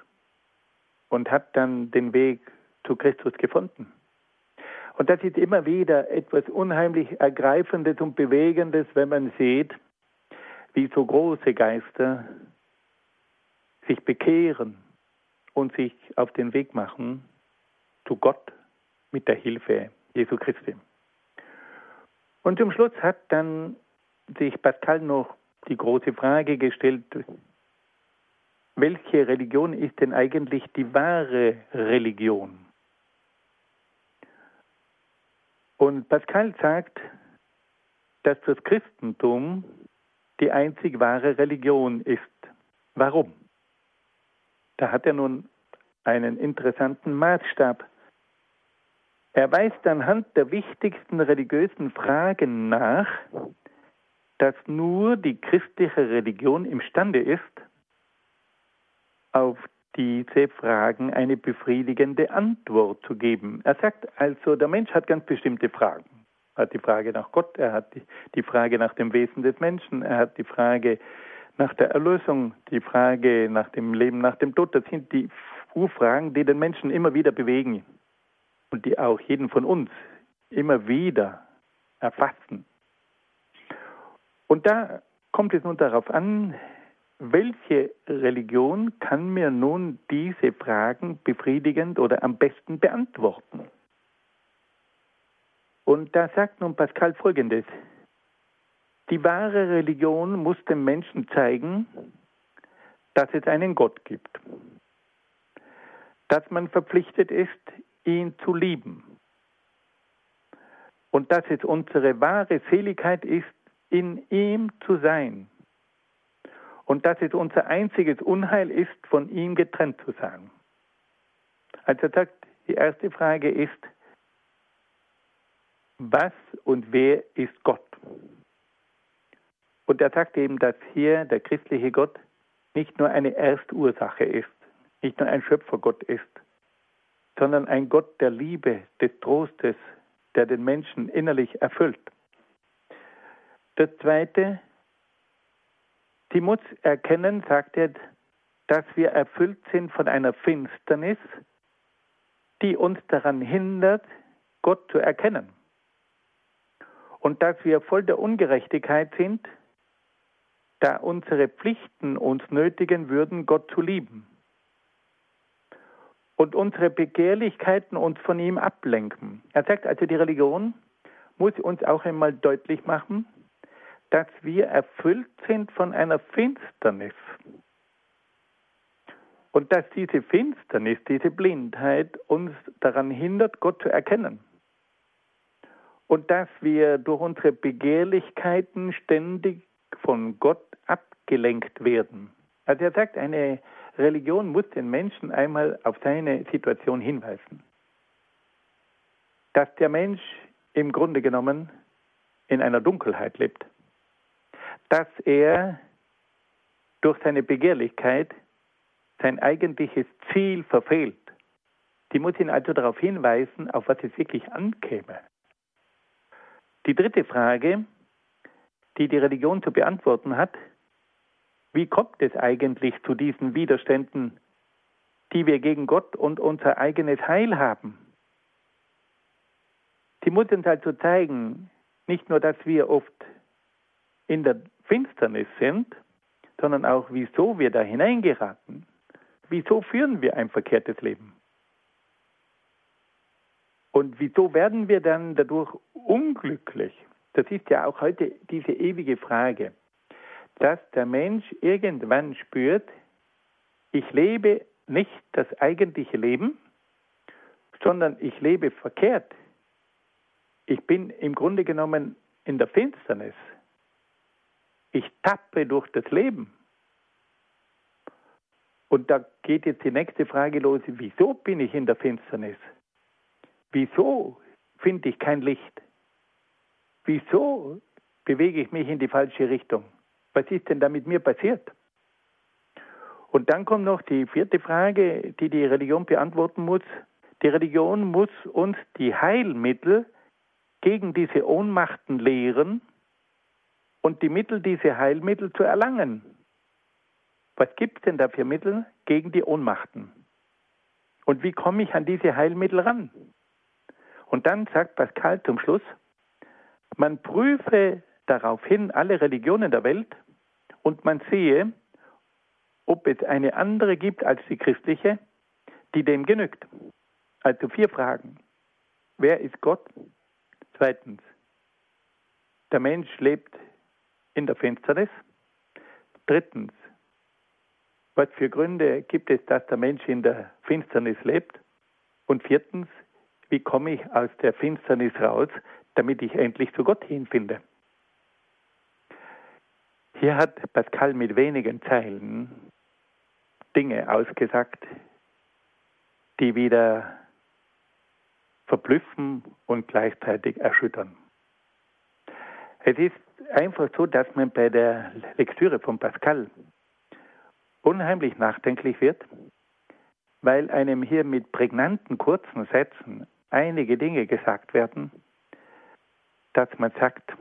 und hat dann den Weg zu Christus gefunden. Und das ist immer wieder etwas unheimlich Ergreifendes und Bewegendes, wenn man sieht, wie so große Geister sich bekehren und sich auf den Weg machen zu Gott mit der Hilfe Jesu Christi. Und zum Schluss hat dann sich Pascal noch die große Frage gestellt, welche Religion ist denn eigentlich die wahre Religion? Und Pascal sagt, dass das Christentum die einzig wahre Religion ist. Warum? Da hat er nun einen interessanten Maßstab Er weist anhand der wichtigsten religiösen Fragen nach, dass nur die christliche Religion imstande ist, auf diese Fragen eine befriedigende Antwort zu geben. Er sagt also, der Mensch hat ganz bestimmte Fragen. Er hat die Frage nach Gott, er hat die, die Frage nach dem Wesen des Menschen, er hat die Frage nach der Erlösung, die Frage nach dem Leben nach dem Tod. Das sind die Urfragen, die den Menschen immer wieder bewegen und die auch jeden von uns immer wieder erfassen. Und da kommt es nun darauf an, welche Religion kann mir nun diese Fragen befriedigend oder am besten beantworten? Und da sagt nun Pascal Folgendes. Die wahre Religion muss dem Menschen zeigen, dass es einen Gott gibt, dass man verpflichtet ist, ihn zu lieben und dass es unsere wahre Seligkeit ist, in ihm zu sein und dass es unser einziges Unheil ist, von ihm getrennt zu sein. Also er sagt, die erste Frage ist, was und wer ist Gott? Und er sagt eben, dass hier der christliche Gott nicht nur eine Erstursache ist, nicht nur ein Schöpfergott ist, sondern ein Gott der Liebe, des Trostes, der den Menschen innerlich erfüllt. Das Zweite, die muss erkennen, sagt er, dass wir erfüllt sind von einer Finsternis, die uns daran hindert, Gott zu erkennen. Und dass wir voll der Ungerechtigkeit sind, da unsere Pflichten uns nötigen würden, Gott zu lieben. Und unsere Begehrlichkeiten uns von ihm ablenken. Er sagt also, die Religion muss uns auch einmal deutlich machen, dass wir erfüllt sind von einer Finsternis. Und dass diese Finsternis, diese Blindheit uns daran hindert, Gott zu erkennen. Und dass wir durch unsere Begehrlichkeiten ständig von Gott abgelenkt werden. Also er sagt, eine Religion muss den Menschen einmal auf seine Situation hinweisen. Dass der Mensch im Grunde genommen in einer Dunkelheit lebt dass er durch seine Begehrlichkeit sein eigentliches Ziel verfehlt. Die muss ihn also darauf hinweisen, auf was es wirklich ankäme. Die dritte Frage, die die Religion zu beantworten hat, wie kommt es eigentlich zu diesen Widerständen, die wir gegen Gott und unser eigenes Heil haben? Sie muss uns also zeigen, nicht nur, dass wir oft in der Finsternis sind, sondern auch, wieso wir da hineingeraten. Wieso führen wir ein verkehrtes Leben? Und wieso werden wir dann dadurch unglücklich? Das ist ja auch heute diese ewige Frage, dass der Mensch irgendwann spürt, ich lebe nicht das eigentliche Leben, sondern ich lebe verkehrt. Ich bin im Grunde genommen in der Finsternis. Ich tappe durch das Leben. Und da geht jetzt die nächste Frage los, wieso bin ich in der Finsternis? Wieso finde ich kein Licht? Wieso bewege ich mich in die falsche Richtung? Was ist denn da mit mir passiert? Und dann kommt noch die vierte Frage, die die Religion beantworten muss. Die Religion muss uns die Heilmittel gegen diese Ohnmachten lehren, und die Mittel, diese Heilmittel zu erlangen. Was gibt es denn da für Mittel gegen die Ohnmachten? Und wie komme ich an diese Heilmittel ran? Und dann sagt Pascal zum Schluss, man prüfe daraufhin alle Religionen der Welt und man sehe, ob es eine andere gibt als die christliche, die dem genügt. Also vier Fragen. Wer ist Gott? Zweitens, der Mensch lebt in der Finsternis? Drittens, was für Gründe gibt es, dass der Mensch in der Finsternis lebt? Und viertens, wie komme ich aus der Finsternis raus, damit ich endlich zu Gott hinfinde? Hier hat Pascal mit wenigen Zeilen Dinge ausgesagt, die wieder verblüffen und gleichzeitig erschüttern. Es ist einfach so, dass man bei der Lektüre von Pascal unheimlich nachdenklich wird, weil einem hier mit prägnanten, kurzen Sätzen einige Dinge gesagt werden, dass man sagt,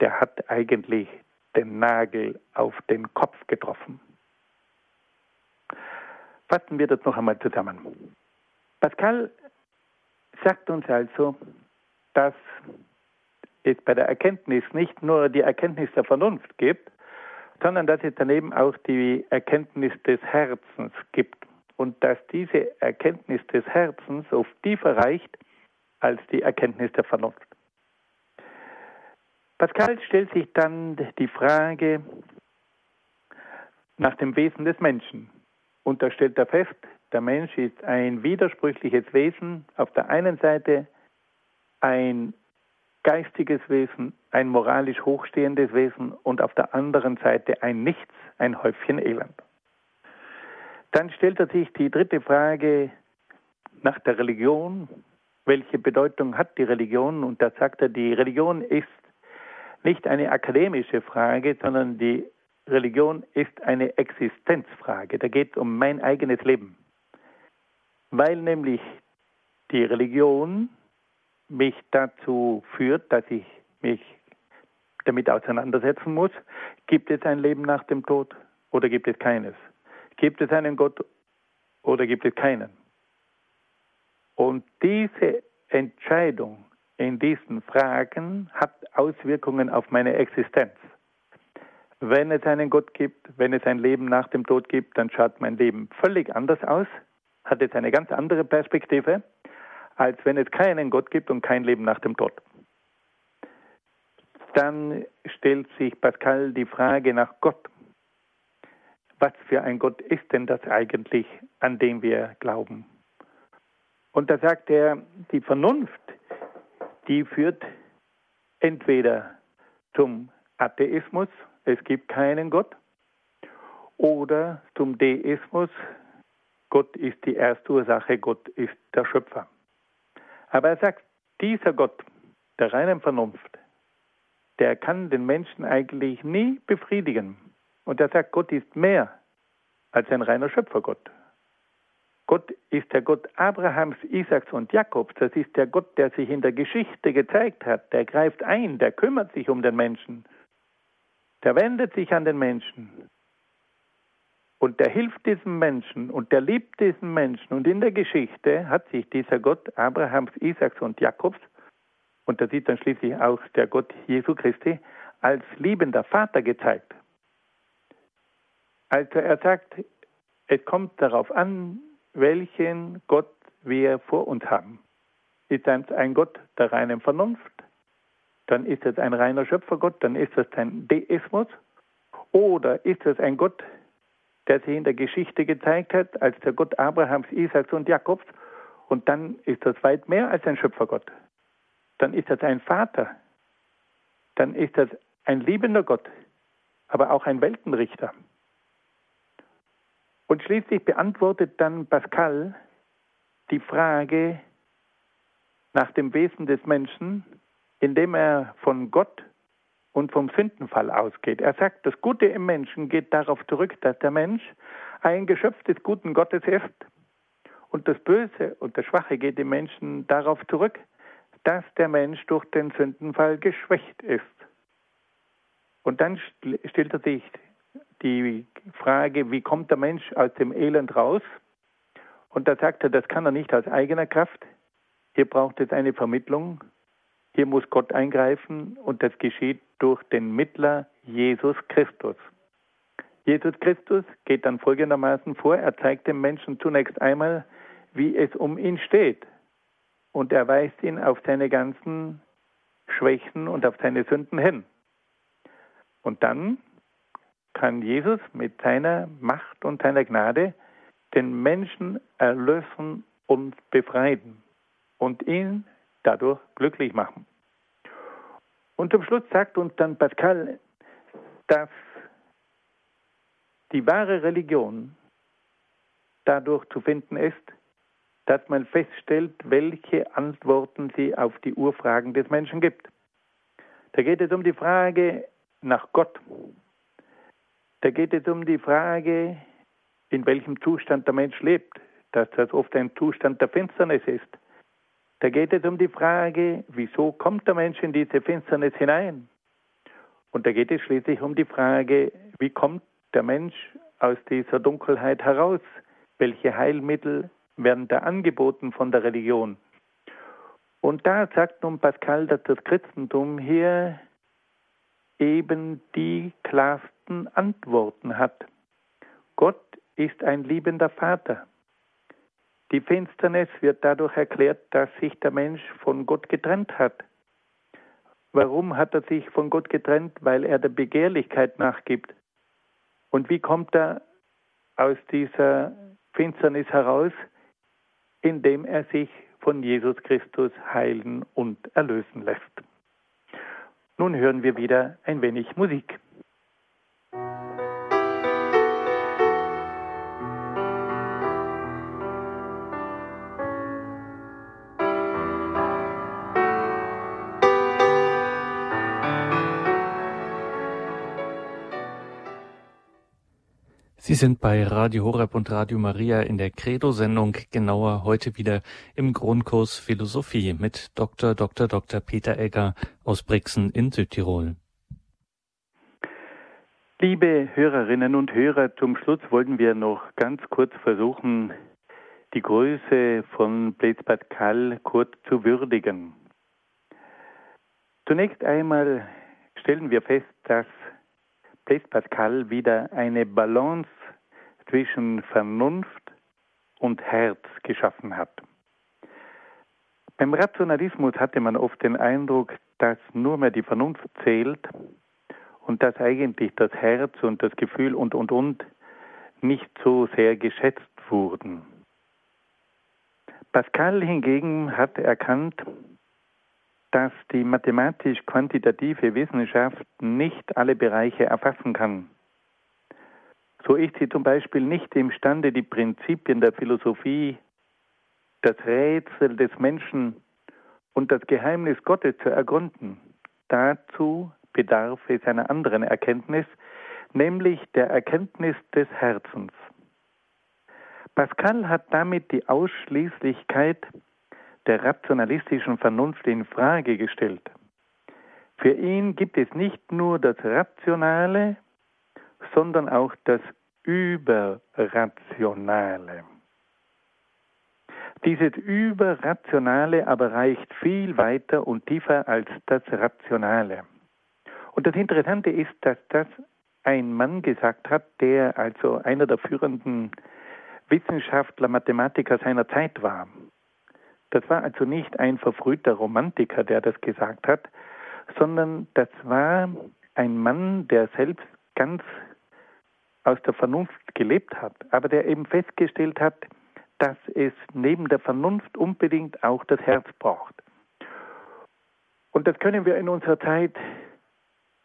der hat eigentlich den Nagel auf den Kopf getroffen. Fassen wir das noch einmal zusammen. Pascal sagt uns also, dass es bei der Erkenntnis nicht nur die Erkenntnis der Vernunft gibt, sondern dass es daneben auch die Erkenntnis des Herzens gibt und dass diese Erkenntnis des Herzens oft tiefer reicht als die Erkenntnis der Vernunft. Pascal stellt sich dann die Frage nach dem Wesen des Menschen. Und da stellt er fest, der Mensch ist ein widersprüchliches Wesen. Auf der einen Seite ein geistiges Wesen, ein moralisch hochstehendes Wesen und auf der anderen Seite ein Nichts, ein Häufchen Elend. Dann stellt er sich die dritte Frage nach der Religion. Welche Bedeutung hat die Religion? Und da sagt er, die Religion ist nicht eine akademische Frage, sondern die Religion ist eine Existenzfrage. Da geht es um mein eigenes Leben. Weil nämlich die Religion mich dazu führt, dass ich mich damit auseinandersetzen muss, gibt es ein Leben nach dem Tod oder gibt es keines? Gibt es einen Gott oder gibt es keinen? Und diese Entscheidung in diesen Fragen hat Auswirkungen auf meine Existenz. Wenn es einen Gott gibt, wenn es ein Leben nach dem Tod gibt, dann schaut mein Leben völlig anders aus, hat jetzt eine ganz andere Perspektive als wenn es keinen Gott gibt und kein Leben nach dem Tod. Dann stellt sich Pascal die Frage nach Gott. Was für ein Gott ist denn das eigentlich, an dem wir glauben? Und da sagt er, die Vernunft, die führt entweder zum Atheismus, es gibt keinen Gott, oder zum Deismus, Gott ist die Erstursache, Gott ist der Schöpfer. Aber er sagt, dieser Gott der reinen Vernunft, der kann den Menschen eigentlich nie befriedigen. Und er sagt, Gott ist mehr als ein reiner Schöpfergott. Gott ist der Gott Abrahams, Isaaks und Jakobs. Das ist der Gott, der sich in der Geschichte gezeigt hat. Der greift ein, der kümmert sich um den Menschen. Der wendet sich an den Menschen. Und der hilft diesem Menschen und der liebt diesen Menschen. Und in der Geschichte hat sich dieser Gott Abrahams, Isaaks und Jakobs, und da sieht dann schließlich auch der Gott Jesu Christi, als liebender Vater gezeigt. Also er sagt, es kommt darauf an, welchen Gott wir vor uns haben. Ist es ein Gott der reinen Vernunft, dann ist es ein reiner Schöpfergott, dann ist es ein Deismus. Oder ist es ein Gott, der sich in der Geschichte gezeigt hat als der Gott Abrahams, Isaaks und Jakobs. Und dann ist das weit mehr als ein Schöpfergott. Dann ist das ein Vater. Dann ist das ein liebender Gott, aber auch ein Weltenrichter. Und schließlich beantwortet dann Pascal die Frage nach dem Wesen des Menschen, indem er von Gott und vom Sündenfall ausgeht. Er sagt, das Gute im Menschen geht darauf zurück, dass der Mensch ein Geschöpf des guten Gottes ist. Und das Böse und das Schwache geht im Menschen darauf zurück, dass der Mensch durch den Sündenfall geschwächt ist. Und dann stellt er sich die Frage, wie kommt der Mensch aus dem Elend raus? Und da sagt er, das kann er nicht aus eigener Kraft. Hier braucht es eine Vermittlung hier muss Gott eingreifen und das geschieht durch den Mittler Jesus Christus. Jesus Christus geht dann folgendermaßen vor, er zeigt dem Menschen zunächst einmal, wie es um ihn steht. Und er weist ihn auf seine ganzen Schwächen und auf seine Sünden hin. Und dann kann Jesus mit seiner Macht und seiner Gnade den Menschen erlösen und befreien und ihn dadurch glücklich machen. Und zum Schluss sagt uns dann Pascal, dass die wahre Religion dadurch zu finden ist, dass man feststellt, welche Antworten sie auf die Urfragen des Menschen gibt. Da geht es um die Frage nach Gott. Da geht es um die Frage, in welchem Zustand der Mensch lebt, dass das oft ein Zustand der Finsternis ist. Da geht es um die Frage, wieso kommt der Mensch in diese Finsternis hinein? Und da geht es schließlich um die Frage, wie kommt der Mensch aus dieser Dunkelheit heraus? Welche Heilmittel werden da angeboten von der Religion? Und da sagt nun Pascal, dass das Christentum hier eben die klarsten Antworten hat. Gott ist ein liebender Vater. Die Finsternis wird dadurch erklärt, dass sich der Mensch von Gott getrennt hat. Warum hat er sich von Gott getrennt? Weil er der Begehrlichkeit nachgibt. Und wie kommt er aus dieser Finsternis heraus? Indem er sich von Jesus Christus heilen und erlösen lässt. Nun hören wir wieder ein wenig Musik. Sind bei Radio Horeb und Radio Maria in der Credo-Sendung, genauer heute wieder im Grundkurs Philosophie mit Dr. Dr. Dr. Peter Egger aus Brixen in Südtirol. Liebe Hörerinnen und Hörer, zum Schluss wollten wir noch ganz kurz versuchen, die Größe von Blaise Pascal kurz zu würdigen. Zunächst einmal stellen wir fest, dass Blaise Pascal wieder eine Balance zwischen Vernunft und Herz geschaffen hat. Beim Rationalismus hatte man oft den Eindruck, dass nur mehr die Vernunft zählt und dass eigentlich das Herz und das Gefühl und, und, und nicht so sehr geschätzt wurden. Pascal hingegen hat erkannt, dass die mathematisch-quantitative Wissenschaft nicht alle Bereiche erfassen kann. So ist sie zum Beispiel nicht imstande, die Prinzipien der Philosophie, das Rätsel des Menschen und das Geheimnis Gottes zu ergründen. Dazu bedarf es einer anderen Erkenntnis, nämlich der Erkenntnis des Herzens. Pascal hat damit die Ausschließlichkeit der rationalistischen Vernunft in Frage gestellt. Für ihn gibt es nicht nur das Rationale, sondern auch das Überrationale. Dieses Überrationale aber reicht viel weiter und tiefer als das Rationale. Und das Interessante ist, dass das ein Mann gesagt hat, der also einer der führenden Wissenschaftler, Mathematiker seiner Zeit war. Das war also nicht ein verfrühter Romantiker, der das gesagt hat, sondern das war ein Mann, der selbst ganz aus der Vernunft gelebt hat, aber der eben festgestellt hat, dass es neben der Vernunft unbedingt auch das Herz braucht. Und das können wir in unserer Zeit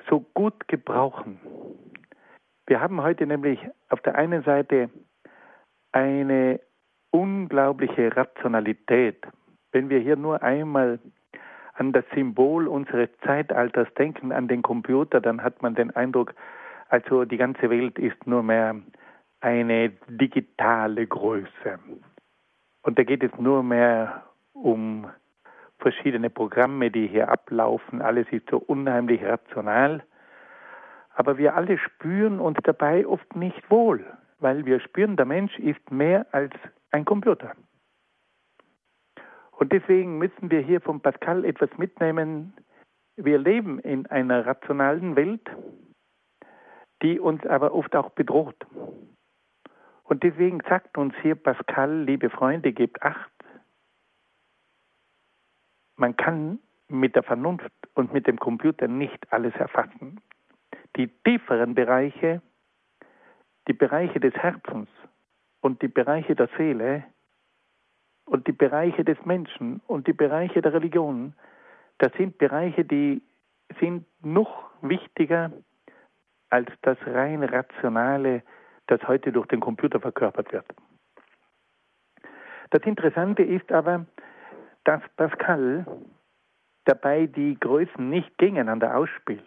so gut gebrauchen. Wir haben heute nämlich auf der einen Seite eine unglaubliche Rationalität. Wenn wir hier nur einmal an das Symbol unseres Zeitalters denken, an den Computer, dann hat man den Eindruck, also die ganze Welt ist nur mehr eine digitale Größe. Und da geht es nur mehr um verschiedene Programme, die hier ablaufen. Alles ist so unheimlich rational. Aber wir alle spüren uns dabei oft nicht wohl, weil wir spüren, der Mensch ist mehr als ein Computer. Und deswegen müssen wir hier von Pascal etwas mitnehmen. Wir leben in einer rationalen Welt, die uns aber oft auch bedroht. Und deswegen sagt uns hier Pascal, liebe Freunde, gebt acht. Man kann mit der Vernunft und mit dem Computer nicht alles erfassen. Die tieferen Bereiche, die Bereiche des Herzens und die Bereiche der Seele und die Bereiche des Menschen und die Bereiche der Religion, das sind Bereiche, die sind noch wichtiger als das rein rationale, das heute durch den Computer verkörpert wird. Das Interessante ist aber, dass Pascal dabei die Größen nicht gegeneinander ausspielt.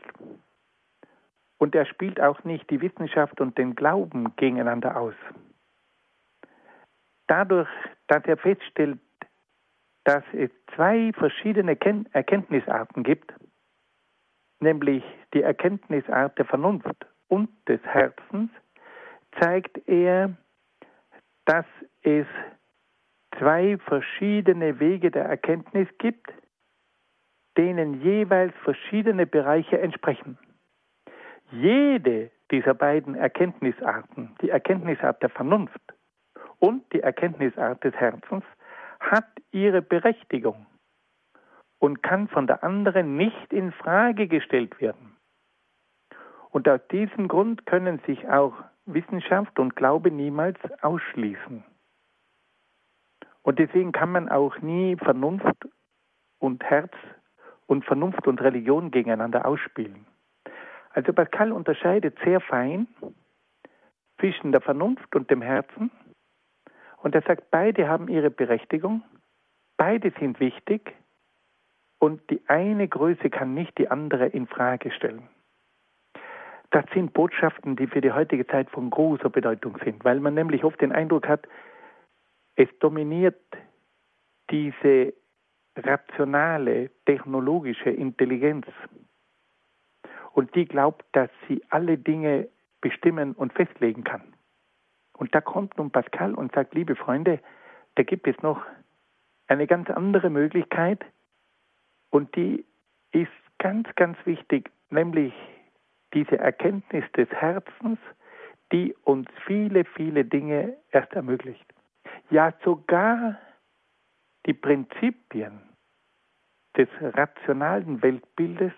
Und er spielt auch nicht die Wissenschaft und den Glauben gegeneinander aus. Dadurch, dass er feststellt, dass es zwei verschiedene Erkenntnisarten gibt, nämlich die Erkenntnisart der Vernunft und des Herzens, zeigt er, dass es zwei verschiedene Wege der Erkenntnis gibt, denen jeweils verschiedene Bereiche entsprechen. Jede dieser beiden Erkenntnisarten, die Erkenntnisart der Vernunft und die Erkenntnisart des Herzens, hat ihre Berechtigung und kann von der anderen nicht in Frage gestellt werden. Und aus diesem Grund können sich auch Wissenschaft und Glaube niemals ausschließen. Und deswegen kann man auch nie Vernunft und Herz und Vernunft und Religion gegeneinander ausspielen. Also Pascal unterscheidet sehr fein zwischen der Vernunft und dem Herzen und er sagt, beide haben ihre Berechtigung, beide sind wichtig und die eine Größe kann nicht die andere in Frage stellen. Das sind Botschaften, die für die heutige Zeit von großer Bedeutung sind, weil man nämlich oft den Eindruck hat, es dominiert diese rationale, technologische Intelligenz und die glaubt, dass sie alle Dinge bestimmen und festlegen kann. Und da kommt nun Pascal und sagt, liebe Freunde, da gibt es noch eine ganz andere Möglichkeit und die ist ganz, ganz wichtig, nämlich diese Erkenntnis des Herzens, die uns viele, viele Dinge erst ermöglicht. Ja, sogar die Prinzipien des rationalen Weltbildes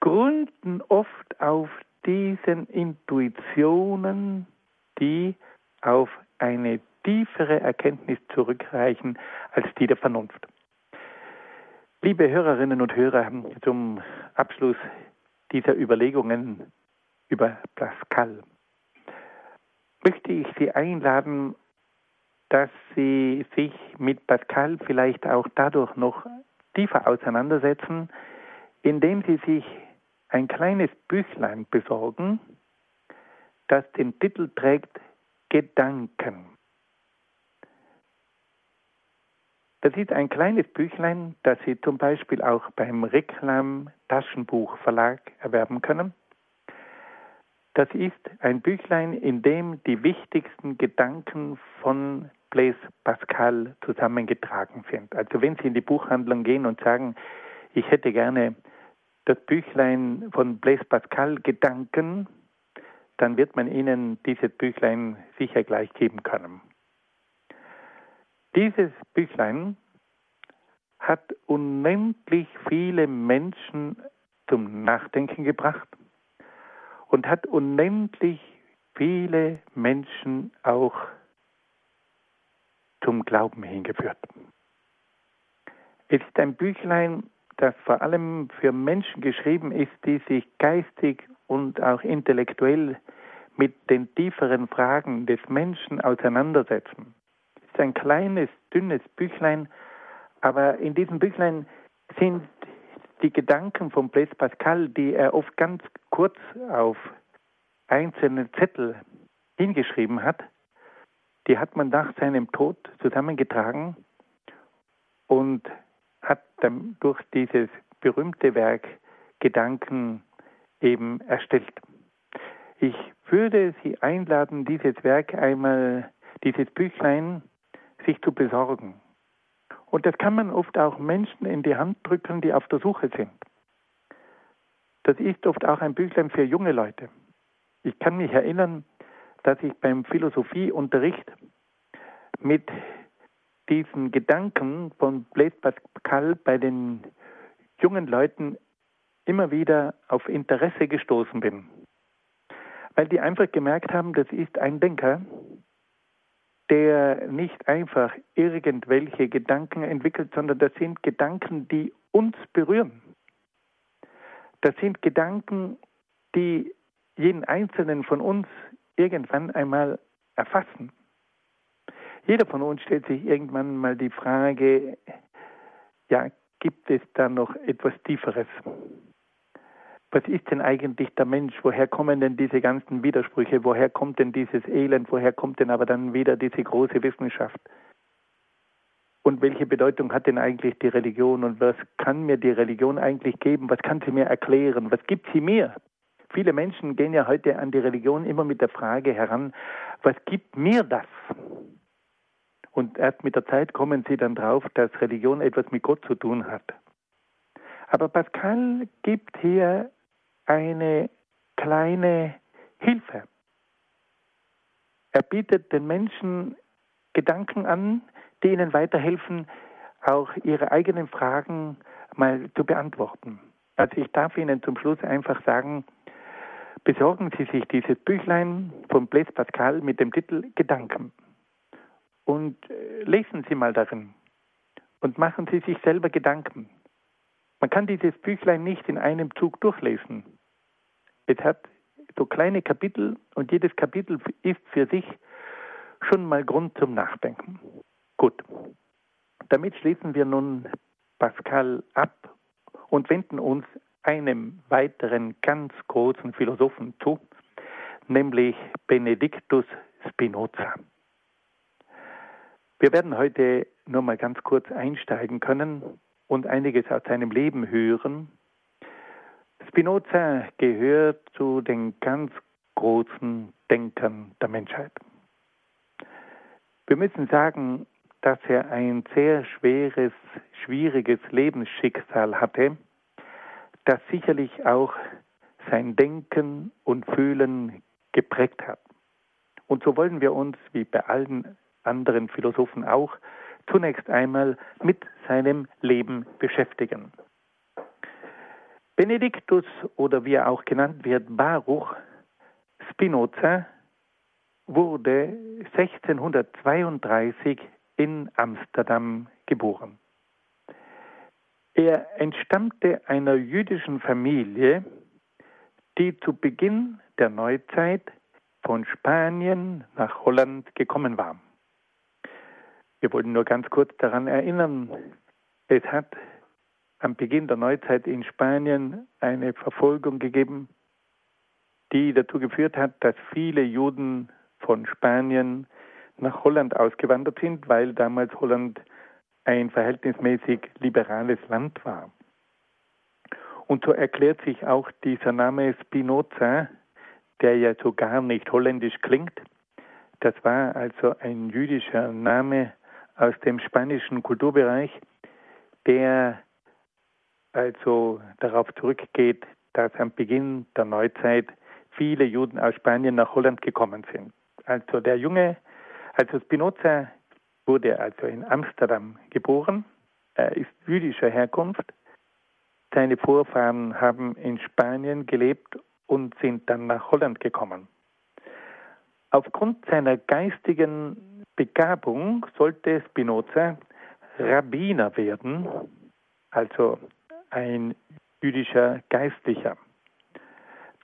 gründen oft auf diesen Intuitionen, die auf eine tiefere Erkenntnis zurückreichen als die der Vernunft. Liebe Hörerinnen und Hörer, zum Abschluss dieser Überlegungen über Pascal möchte ich Sie einladen, dass Sie sich mit Pascal vielleicht auch dadurch noch tiefer auseinandersetzen, indem Sie sich ein kleines Büchlein besorgen, das den Titel trägt Gedanken. Das ist ein kleines Büchlein, das Sie zum Beispiel auch beim Reklam Taschenbuch Verlag erwerben können. Das ist ein Büchlein, in dem die wichtigsten Gedanken von Blaise Pascal zusammengetragen sind. Also wenn Sie in die Buchhandlung gehen und sagen, ich hätte gerne das Büchlein von Blaise Pascal Gedanken, dann wird man Ihnen dieses Büchlein sicher gleich geben können. Dieses Büchlein hat unendlich viele Menschen zum Nachdenken gebracht und hat unendlich viele Menschen auch zum Glauben hingeführt. Es ist ein Büchlein, das vor allem für Menschen geschrieben ist, die sich geistig und auch intellektuell mit den tieferen Fragen des Menschen auseinandersetzen. Ein kleines, dünnes Büchlein, aber in diesem Büchlein sind die Gedanken von Blaise Pascal, die er oft ganz kurz auf einzelne Zettel hingeschrieben hat, die hat man nach seinem Tod zusammengetragen und hat dann durch dieses berühmte Werk Gedanken eben erstellt. Ich würde Sie einladen, dieses Werk einmal, dieses Büchlein, sich zu besorgen. Und das kann man oft auch Menschen in die Hand drücken, die auf der Suche sind. Das ist oft auch ein Büchlein für junge Leute. Ich kann mich erinnern, dass ich beim Philosophieunterricht mit diesen Gedanken von Blaise Pascal bei den jungen Leuten immer wieder auf Interesse gestoßen bin. Weil die einfach gemerkt haben, das ist ein Denker, der nicht einfach irgendwelche Gedanken entwickelt, sondern das sind Gedanken, die uns berühren. Das sind Gedanken, die jeden Einzelnen von uns irgendwann einmal erfassen. Jeder von uns stellt sich irgendwann mal die Frage, ja, gibt es da noch etwas Tieferes? Was ist denn eigentlich der Mensch? Woher kommen denn diese ganzen Widersprüche? Woher kommt denn dieses Elend? Woher kommt denn aber dann wieder diese große Wissenschaft? Und welche Bedeutung hat denn eigentlich die Religion? Und was kann mir die Religion eigentlich geben? Was kann sie mir erklären? Was gibt sie mir? Viele Menschen gehen ja heute an die Religion immer mit der Frage heran, was gibt mir das? Und erst mit der Zeit kommen sie dann drauf, dass Religion etwas mit Gott zu tun hat. Aber Pascal gibt hier eine kleine Hilfe. Er bietet den Menschen Gedanken an, die ihnen weiterhelfen, auch ihre eigenen Fragen mal zu beantworten. Also ich darf Ihnen zum Schluss einfach sagen, besorgen Sie sich dieses Büchlein von Blaise Pascal mit dem Titel Gedanken und äh, lesen Sie mal darin und machen Sie sich selber Gedanken. Man kann dieses Büchlein nicht in einem Zug durchlesen. Es hat so kleine Kapitel und jedes Kapitel ist für sich schon mal Grund zum Nachdenken. Gut, damit schließen wir nun Pascal ab und wenden uns einem weiteren ganz großen Philosophen zu, nämlich Benedictus Spinoza. Wir werden heute nur mal ganz kurz einsteigen können und einiges aus seinem Leben hören. Spinoza gehört zu den ganz großen Denkern der Menschheit. Wir müssen sagen, dass er ein sehr schweres, schwieriges Lebensschicksal hatte das sicherlich auch sein Denken und Fühlen geprägt hat. Und so wollen wir uns, wie bei allen anderen Philosophen auch, zunächst einmal mit seinem Leben beschäftigen. Benediktus oder wie er auch genannt wird, Baruch Spinoza wurde 1632 in Amsterdam geboren. Er entstammte einer jüdischen Familie, die zu Beginn der Neuzeit von Spanien nach Holland gekommen war. Wir wollen nur ganz kurz daran erinnern, es hat am Beginn der Neuzeit in Spanien eine Verfolgung gegeben, die dazu geführt hat, dass viele Juden von Spanien nach Holland ausgewandert sind, weil damals Holland ein verhältnismäßig liberales Land war. Und so erklärt sich auch dieser Name Spinoza, der ja so gar nicht holländisch klingt. Das war also ein jüdischer Name aus dem spanischen Kulturbereich, der also darauf zurückgeht, dass am Beginn der Neuzeit viele Juden aus Spanien nach Holland gekommen sind. Also der Junge, also Spinoza wurde also in Amsterdam geboren. Er ist jüdischer Herkunft. Seine Vorfahren haben in Spanien gelebt und sind dann nach Holland gekommen. Aufgrund seiner geistigen Begabung sollte Spinoza Rabbiner werden, also ein jüdischer Geistlicher.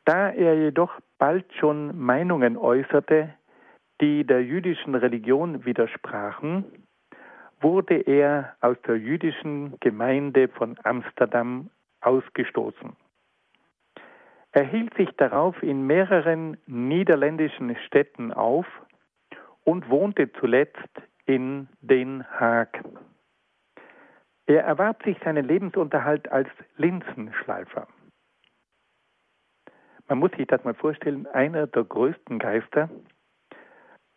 Da er jedoch bald schon Meinungen äußerte, die der jüdischen Religion widersprachen, wurde er aus der jüdischen Gemeinde von Amsterdam ausgestoßen. Er hielt sich darauf in mehreren niederländischen Städten auf und wohnte zuletzt in Den Haag. Er erwarb sich seinen Lebensunterhalt als Linsenschleifer. Man muss sich das mal vorstellen, einer der größten Geister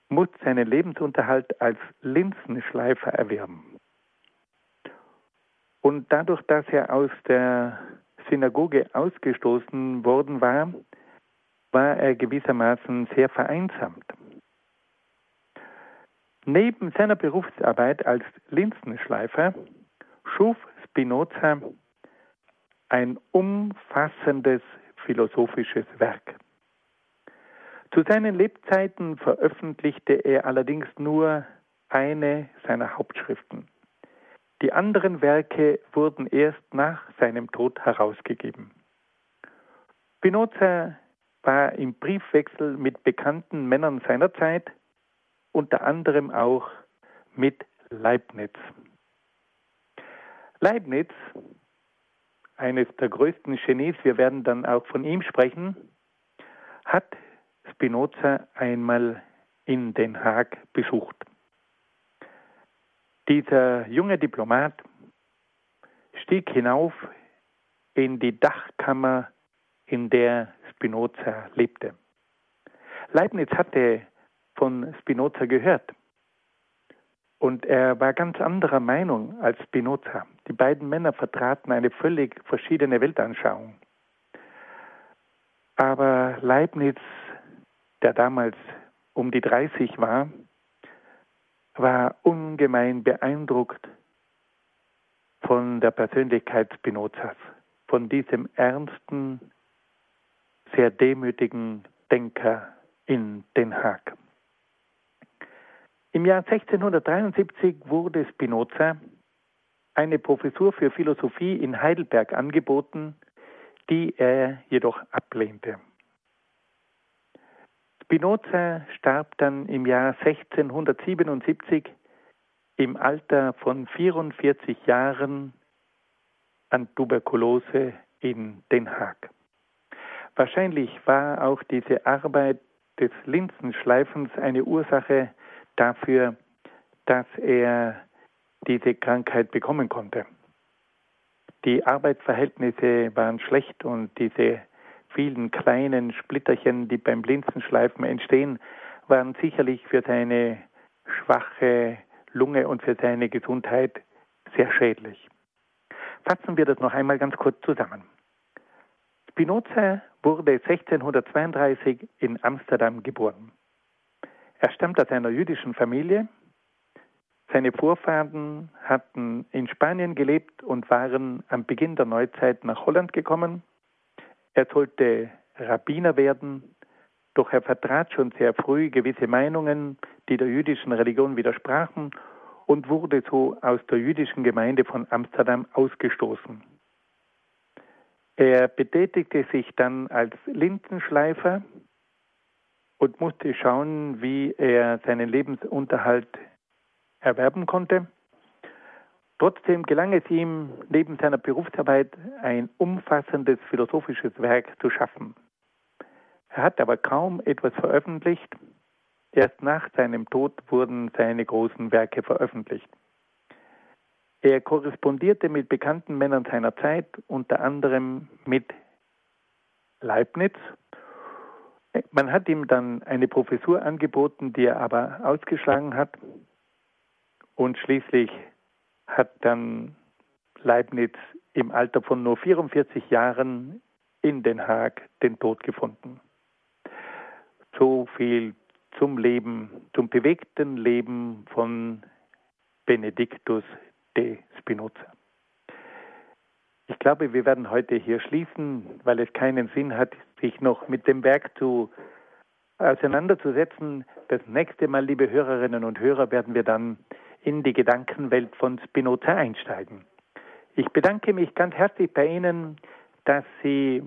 muss seinen Lebensunterhalt als Linsenschleifer erwerben. Und dadurch, dass er aus der Synagoge ausgestoßen worden war, war er gewissermaßen sehr vereinsamt. Neben seiner Berufsarbeit als Linsenschleifer schuf Spinoza ein umfassendes philosophisches Werk. Zu seinen Lebzeiten veröffentlichte er allerdings nur eine seiner Hauptschriften. Die anderen Werke wurden erst nach seinem Tod herausgegeben. Spinoza war im Briefwechsel mit bekannten Männern seiner Zeit, unter anderem auch mit Leibniz. Leibniz, eines der größten Genies, wir werden dann auch von ihm sprechen, hat Spinoza einmal in Den Haag besucht. Dieser junge Diplomat stieg hinauf in die Dachkammer, in der Spinoza lebte. Leibniz hatte von Spinoza gehört und er war ganz anderer Meinung als Spinoza. Die beiden Männer vertraten eine völlig verschiedene Weltanschauung. Aber Leibniz, der damals um die 30 war, war ungemein beeindruckt von der Persönlichkeit Spinozas, von diesem ernsten, sehr demütigen Denker in Den Haag. Im Jahr 1673 wurde Spinoza eine Professur für Philosophie in Heidelberg angeboten, die er jedoch ablehnte. Spinoza starb dann im Jahr 1677 im Alter von 44 Jahren an Tuberkulose in Den Haag. Wahrscheinlich war auch diese Arbeit des Linsenschleifens eine Ursache dafür, dass er diese Krankheit bekommen konnte. Die Arbeitsverhältnisse waren schlecht und diese vielen kleinen Splitterchen, die beim Linsenschleifen entstehen, waren sicherlich für seine schwache Lunge und für seine Gesundheit sehr schädlich. Fassen wir das noch einmal ganz kurz zusammen. Spinoza wurde 1632 in Amsterdam geboren. Er stammt aus einer jüdischen Familie. Seine Vorfahren hatten in Spanien gelebt und waren am Beginn der Neuzeit nach Holland gekommen. Er sollte Rabbiner werden, doch er vertrat schon sehr früh gewisse Meinungen, die der jüdischen Religion widersprachen und wurde so aus der jüdischen Gemeinde von Amsterdam ausgestoßen. Er betätigte sich dann als Lindenschleifer und musste schauen, wie er seinen Lebensunterhalt erwerben konnte. Trotzdem gelang es ihm, neben seiner Berufsarbeit ein umfassendes philosophisches Werk zu schaffen. Er hat aber kaum etwas veröffentlicht. Erst nach seinem Tod wurden seine großen Werke veröffentlicht. Er korrespondierte mit bekannten Männern seiner Zeit, unter anderem mit Leibniz. Man hat ihm dann eine Professur angeboten, die er aber ausgeschlagen hat. Und schließlich hat dann Leibniz im Alter von nur 44 Jahren in Den Haag den Tod gefunden. So viel zum Leben, zum bewegten Leben von Benedictus de Spinoza. Ich glaube, wir werden heute hier schließen, weil es keinen Sinn hat, sich noch mit dem Werk zu auseinanderzusetzen. Das nächste Mal, liebe Hörerinnen und Hörer, werden wir dann in die Gedankenwelt von Spinoza einsteigen. Ich bedanke mich ganz herzlich bei Ihnen, dass Sie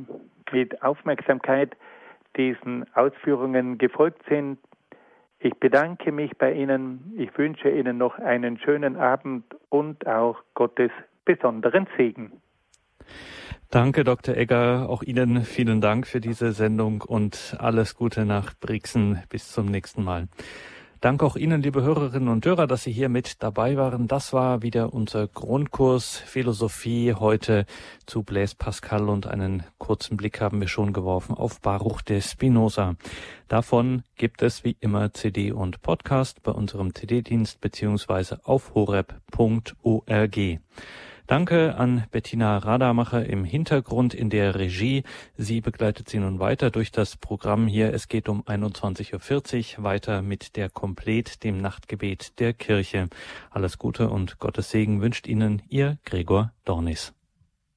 mit Aufmerksamkeit diesen Ausführungen gefolgt sind. Ich bedanke mich bei Ihnen. Ich wünsche Ihnen noch einen schönen Abend und auch Gottes besonderen Segen. Danke, Dr. Egger. Auch Ihnen vielen Dank für diese Sendung und alles Gute nach Brixen. Bis zum nächsten Mal. Danke auch Ihnen, liebe Hörerinnen und Hörer, dass Sie hier mit dabei waren. Das war wieder unser Grundkurs Philosophie heute zu Blaise Pascal und einen kurzen Blick haben wir schon geworfen auf Baruch de Spinoza. Davon gibt es wie immer CD und Podcast bei unserem CD-Dienst beziehungsweise auf horeb.org. Danke an Bettina Radamacher im Hintergrund in der Regie. Sie begleitet Sie nun weiter durch das Programm hier. Es geht um 21.40 Uhr weiter mit der Komplet, dem Nachtgebet der Kirche. Alles Gute und Gottes Segen wünscht Ihnen Ihr Gregor Dornis.